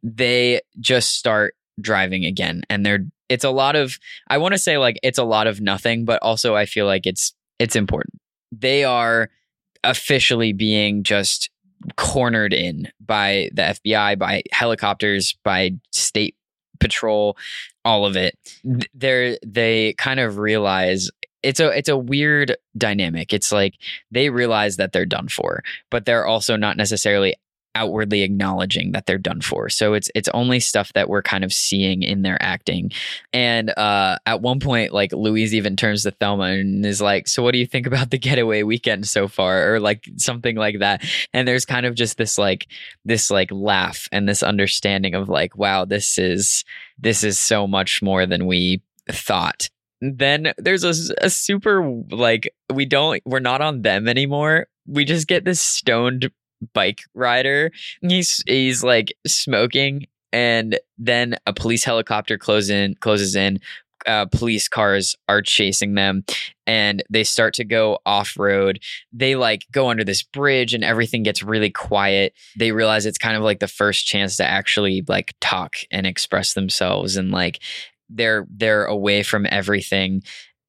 they just start driving again, and they're it's a lot of I want to say like it's a lot of nothing, but also I feel like it's it's important. They are officially being just cornered in by the FBI, by helicopters, by state patrol, all of it. They they kind of realize it's a it's a weird dynamic. It's like they realize that they're done for, but they're also not necessarily outwardly acknowledging that they're done for. So it's it's only stuff that we're kind of seeing in their acting. And uh, at one point, like Louise even turns to Thelma and is like, "So what do you think about the getaway weekend so far?" Or like something like that. And there's kind of just this like this like laugh and this understanding of like, "Wow, this is this is so much more than we thought." Then there's a, a super like we don't we're not on them anymore we just get this stoned bike rider. He's he's like smoking, and then a police helicopter closes in. Closes in. Uh, police cars are chasing them and they start to go off road. They like go under this bridge and everything gets really quiet. They realize it's kind of like the first chance to actually like talk and express themselves and like they're they're away from everything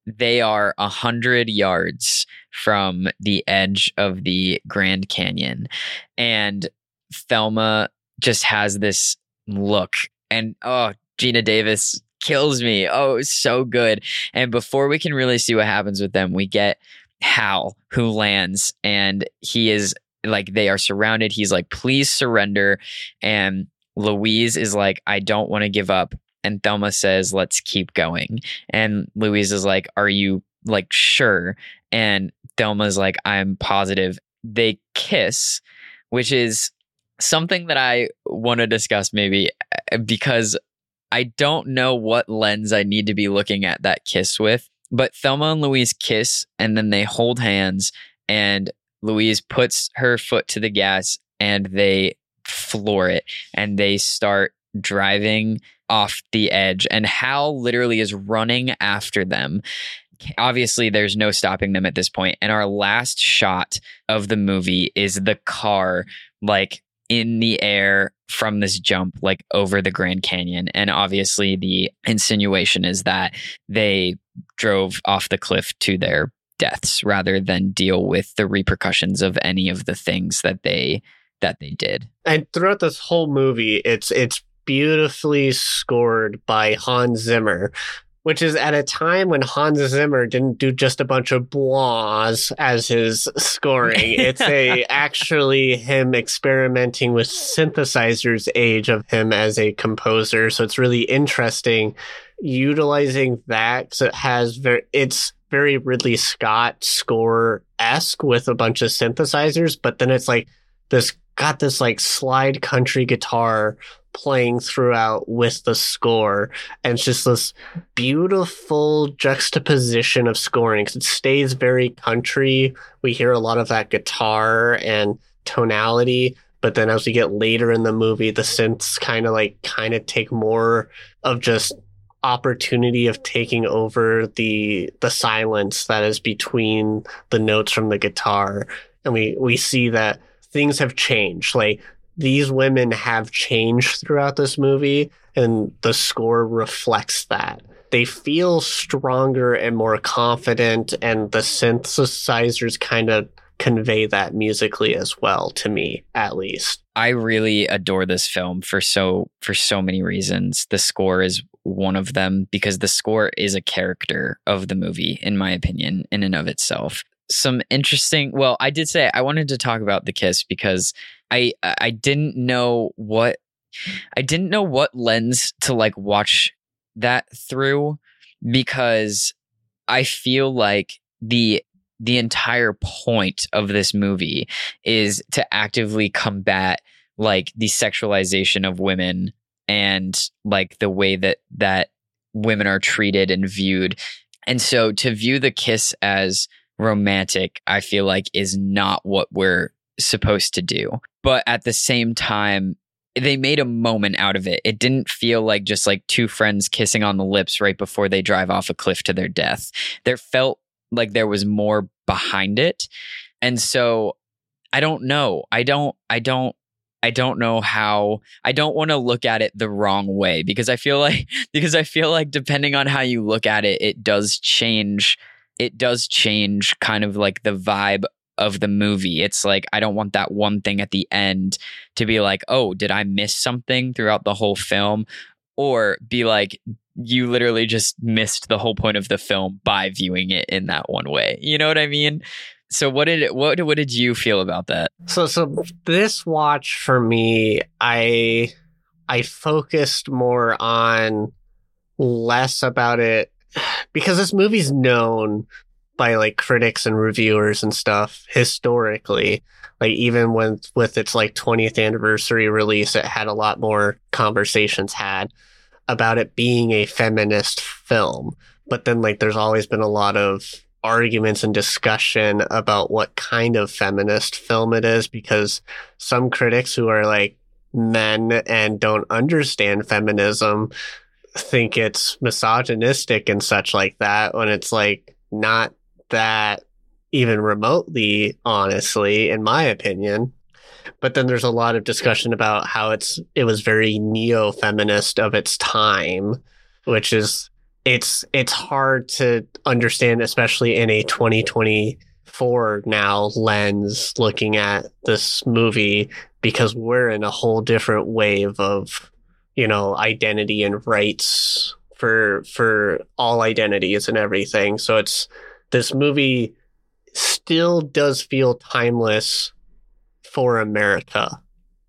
they are a hundred yards from the edge of the Grand Canyon. And Thelma just has this look. And oh, Geena Davis kills me. Oh, so good. And before we can really see what happens with them, we get Hal who lands and he is like they are surrounded. He's like, please surrender. And Louise is like, I don't want to give up. And Thelma says, let's keep going. And Louise is like, are you like sure? And Thelma's like, I'm positive. They kiss, which is something that I want to discuss maybe uh, because I don't know what lens I need to be looking at that kiss with. But Thelma and Louise kiss and then they hold hands and Louise puts her foot to the gas and they floor it and they start driving off the edge, and Hal literally is running after them. Obviously, there's no stopping them at this point. And our last shot of the movie is the car, like in the air from this jump, like over the Grand Canyon. And obviously, the insinuation is that they drove off the cliff to their deaths rather than deal with the repercussions of any of the things that they that they did. And throughout this whole movie, it's it's beautifully scored by Hans Zimmer, which is at a time when Hans Zimmer didn't do just a bunch of blahs as his scoring. It's a actually him experimenting with synthesizers age of him as a composer. So it's really interesting utilizing that because it has very it's very Ridley Scott score esque with a bunch of synthesizers, but then it's like this got this like slide country guitar playing throughout with the score. And it's just this beautiful juxtaposition of scoring. It stays very country. We hear a lot of that guitar and tonality. But then as we get later in the movie, the synths kind of like kind of take more of just opportunity of taking over the the silence that is between the notes from the guitar. And we, we see that things have changed. Like these women have changed throughout this movie, and the score reflects that. They feel stronger and more confident, and the synthesizers kind of convey that musically as well to me at least i really adore this film for so for so many reasons the score is one of them because the score is a character of the movie in my opinion in and of itself some interesting well i did say i wanted to talk about the kiss because i i didn't know what i didn't know what lens to like watch that through because i feel like the the entire point of this movie is to actively combat like the sexualization of women and like the way that that women are treated and viewed. And so to view the kiss as romantic, I feel like is not what we're supposed to do. But at the same time, they made a moment out of it. It didn't feel like just like two friends kissing on the lips right before they drive off a cliff to their death. There felt like there was more behind it. And so I don't know. I don't I don't I don't know how I don't want to look at it the wrong way because I feel like because I feel like depending on how you look at it it does change it does change kind of like the vibe of the movie. It's like I don't want that one thing at the end to be like, "Oh, did I miss something throughout the whole film?" or be like you literally just missed the whole point of the film by viewing it in that one way. You know what I mean? So what did what what did you feel about that? So so this watch for me, I I focused more on less about it because this movie's known by like critics and reviewers and stuff historically. Like even when with its like 20th anniversary release it had a lot more conversations had about it being a feminist film. But then like there's always been a lot of arguments and discussion about what kind of feminist film it is because some critics who are like men and don't understand feminism think it's misogynistic and such like that when it's like not that even remotely honestly in my opinion. But then there's a lot of discussion about how it's it was very neo-feminist of its time which is it's it's hard to understand especially in a 2024 now lens looking at this movie because we're in a whole different wave of you know, identity and rights for for all identities and everything. So it's this movie still does feel timeless for America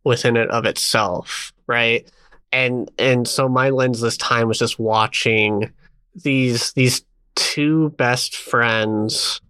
within it of itself, right? And and so my lens this time was just watching these these two best friends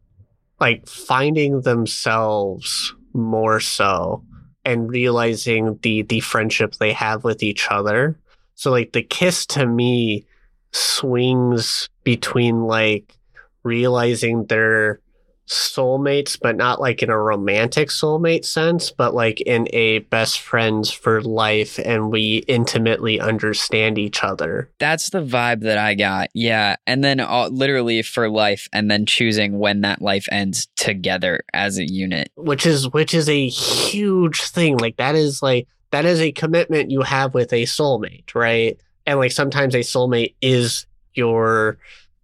like finding themselves more so and realizing the the friendship they have with each other. So like the kiss to me swings between like realizing they're soulmates, but not like in a romantic soulmate sense, but like in a best friends for life and we intimately understand each other. That's the vibe that I got. Yeah. And then uh, literally for life and then choosing when that life ends together as a unit. Which is which is a huge thing. Like that is like that is a commitment you have with a soulmate, right? And like sometimes a soulmate is your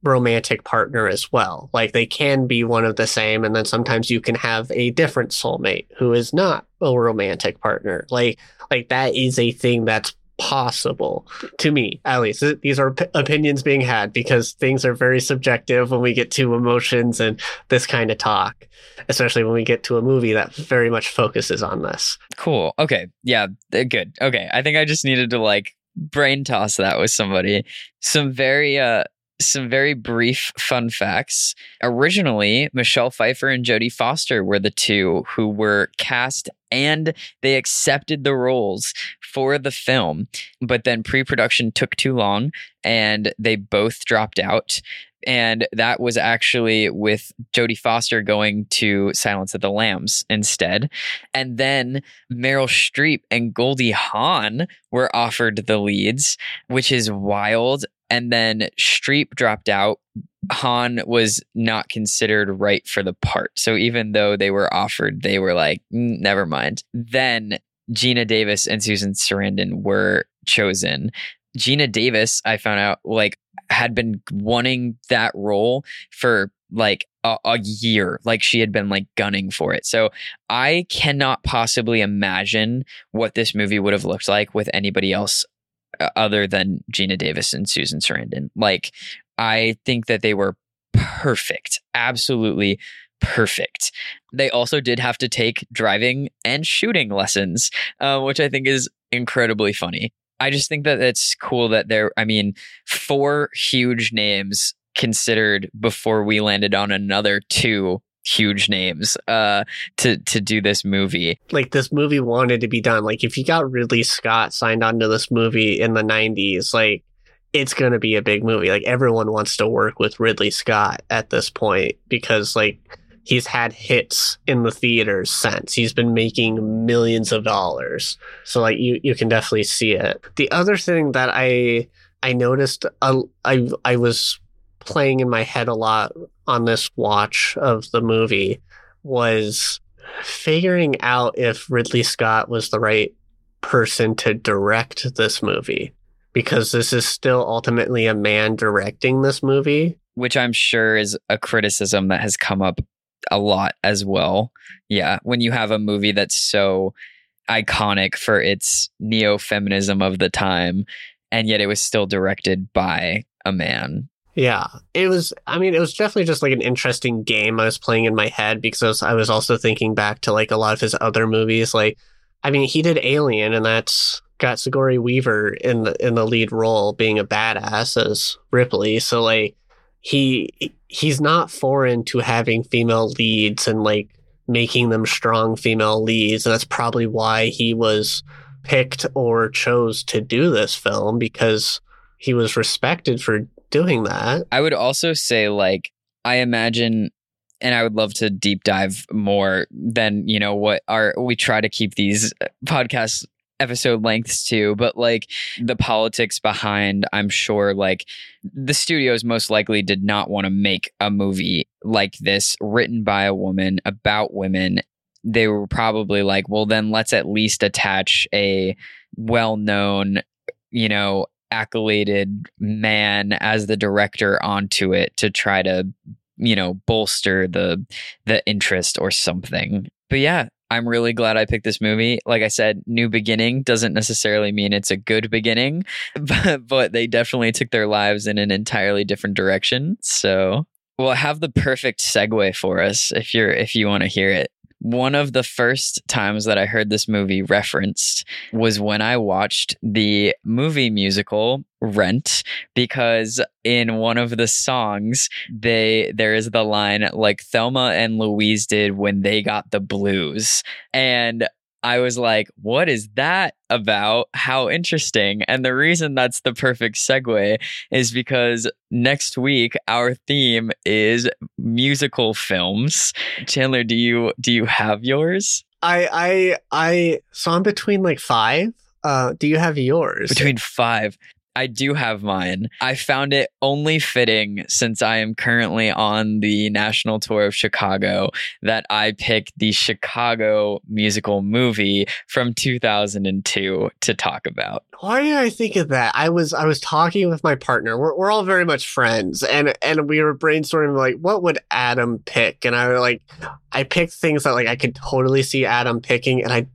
romantic partner as well. Like they can be one of the same, and then sometimes you can have a different soulmate who is not a romantic partner. Like like that is a thing that's possible to me at least. These are p- opinions being had because things are very subjective when we get to emotions and this kind of talk especially when we get to a movie that very much focuses on this. Cool. Okay. Yeah good. Okay. I think i just needed to like brain toss that with somebody. Some very uh some very brief fun facts. Originally, Michelle Pfeiffer and Jodie Foster were the two who were cast and they accepted the roles for the film. But then pre production took too long and they both dropped out. And that was actually with Jodie Foster going to Silence of the Lambs instead. And then Meryl Streep and Goldie Hawn were offered the leads, which is wild and then Streep dropped out. Hawn was not considered right for the part. So even though they were offered, they were like, mm, never mind. Then Geena Davis and Susan Sarandon were chosen. Geena Davis, I found out, like, had been wanting that role for like a, a, year. Like she had been like gunning for it. So I cannot possibly imagine what this movie would have looked like with anybody else other than Geena Davis and Susan Sarandon. Like, I think that they were perfect, absolutely perfect. They also did have to take driving and shooting lessons, uh, which I think is incredibly funny. I just think that it's cool that there, I mean, four huge names considered before we landed on another two huge names uh to to do this movie. Like this movie wanted to be done. Like if you got ridley scott signed on to this movie in the 90s like it's to be a big movie. Like everyone wants to work with ridley scott at this point because like he's had hits in the theaters since. He's been making millions of dollars. So like you you can definitely see it. The other thing that i i noticed uh, i i was playing in my head a lot on this watch of the movie was figuring out if Ridley Scott was the right person to direct this movie because this is still ultimately a man directing this movie. Which i'm sure is a criticism that has come up a lot as well. Yeah when you have a movie that's so iconic for its neo-feminism of the time and yet it was still directed by a man yeah, it was. I mean, it was definitely just like an interesting game I was playing in my head because I was, I was also thinking back to like a lot of his other movies. Like, I mean, he did Alien, and that's got Sigourney Weaver in the in the lead role, being a badass as Ripley. So like, he he's not foreign to having female leads and like making them strong female leads, and that's probably why he was picked or chose to do this film because he was respected for doing that. I would also say, like, I imagine, and I would love to deep dive more than, you know, what are we try to keep these uh, podcast episode lengths too, but like the politics behind, I'm sure, like, the studios most likely did not want to make a movie like this written by a woman about women they were probably like, well, then let's at least attach a well known, you know, accoladed man as the director onto it to try to you know bolster the the interest or something. But yeah i'm really glad i picked this movie. Like i said new beginning doesn't necessarily mean it's a good beginning but, but they definitely took their lives in an entirely different direction. So we'll have the perfect segue for us if you're if you want to hear it one of the first times that I heard this movie referenced was when I watched the movie musical Rent because in one of the songs they there is the line like Thelma and Louise did when they got the blues. And I was like, what is that about? How interesting. And the reason that's the perfect segue is because next week our theme is musical films. Chandler, do you do you have yours? I I I saw I'm between like five. Uh do you have yours? Between five. I do have mine. I found it only fitting since I am currently on the national tour of Chicago that I pick the Chicago musical movie from 2002 to talk about. Why did I think of that? I was I was talking with my partner. We're, we're all very much friends, and and we were brainstorming like, what would Adam pick? And I was like, I picked things that like I could totally see Adam picking, and I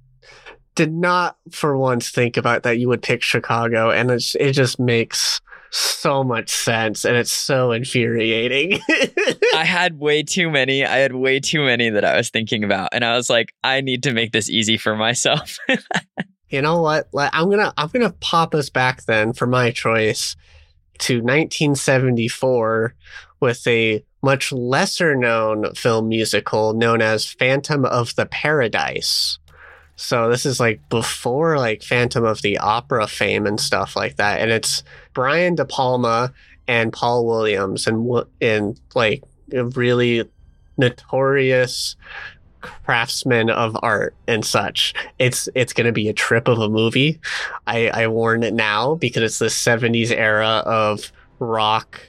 did not for once think about that you would pick Chicago, and it's, it just makes so much sense, and it's so infuriating. I had way too many. I had way too many that I was thinking about, and I was like, I need to make this easy for myself. you know what? I'm gonna I'm gonna pop us back then for my choice to 1974 with a much lesser known film musical known as Phantom of the Paradise. So this is like before like Phantom of the Opera fame and stuff like that, and it's Brian De Palma and Paul Williams and and like really notorious craftsmen of art and such. It's it's going to be a trip of a movie. I I warn it now because it's the 70s era of rock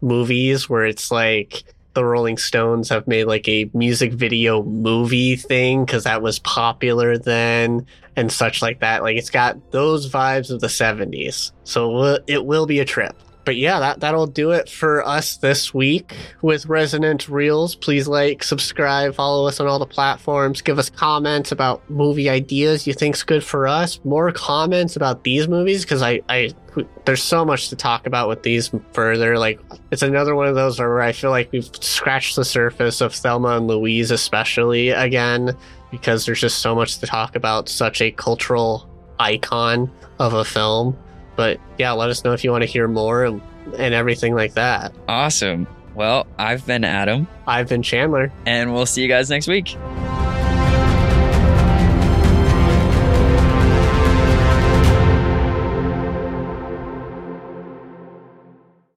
movies where it's like the Rolling Stones have made like a music video movie thing because that was popular then and such like that. Like it's got those vibes of the 70s. So it will be a trip but yeah, that, that'll do it for us this week with Resonant Reels. Please like, subscribe, follow us on all the platforms. Give us comments about movie ideas you think's good for us. More comments about these movies because I, I there's so much to talk about with these further. Like it's another one of those where I feel like we've scratched the surface of Thelma and Louise, especially again, because there's just so much to talk about. Such a cultural icon of a film. But yeah, let us know if you want to hear more and, and everything like that. Awesome. Well, I've been Adam. I've been Chandler. And we'll see you guys next week.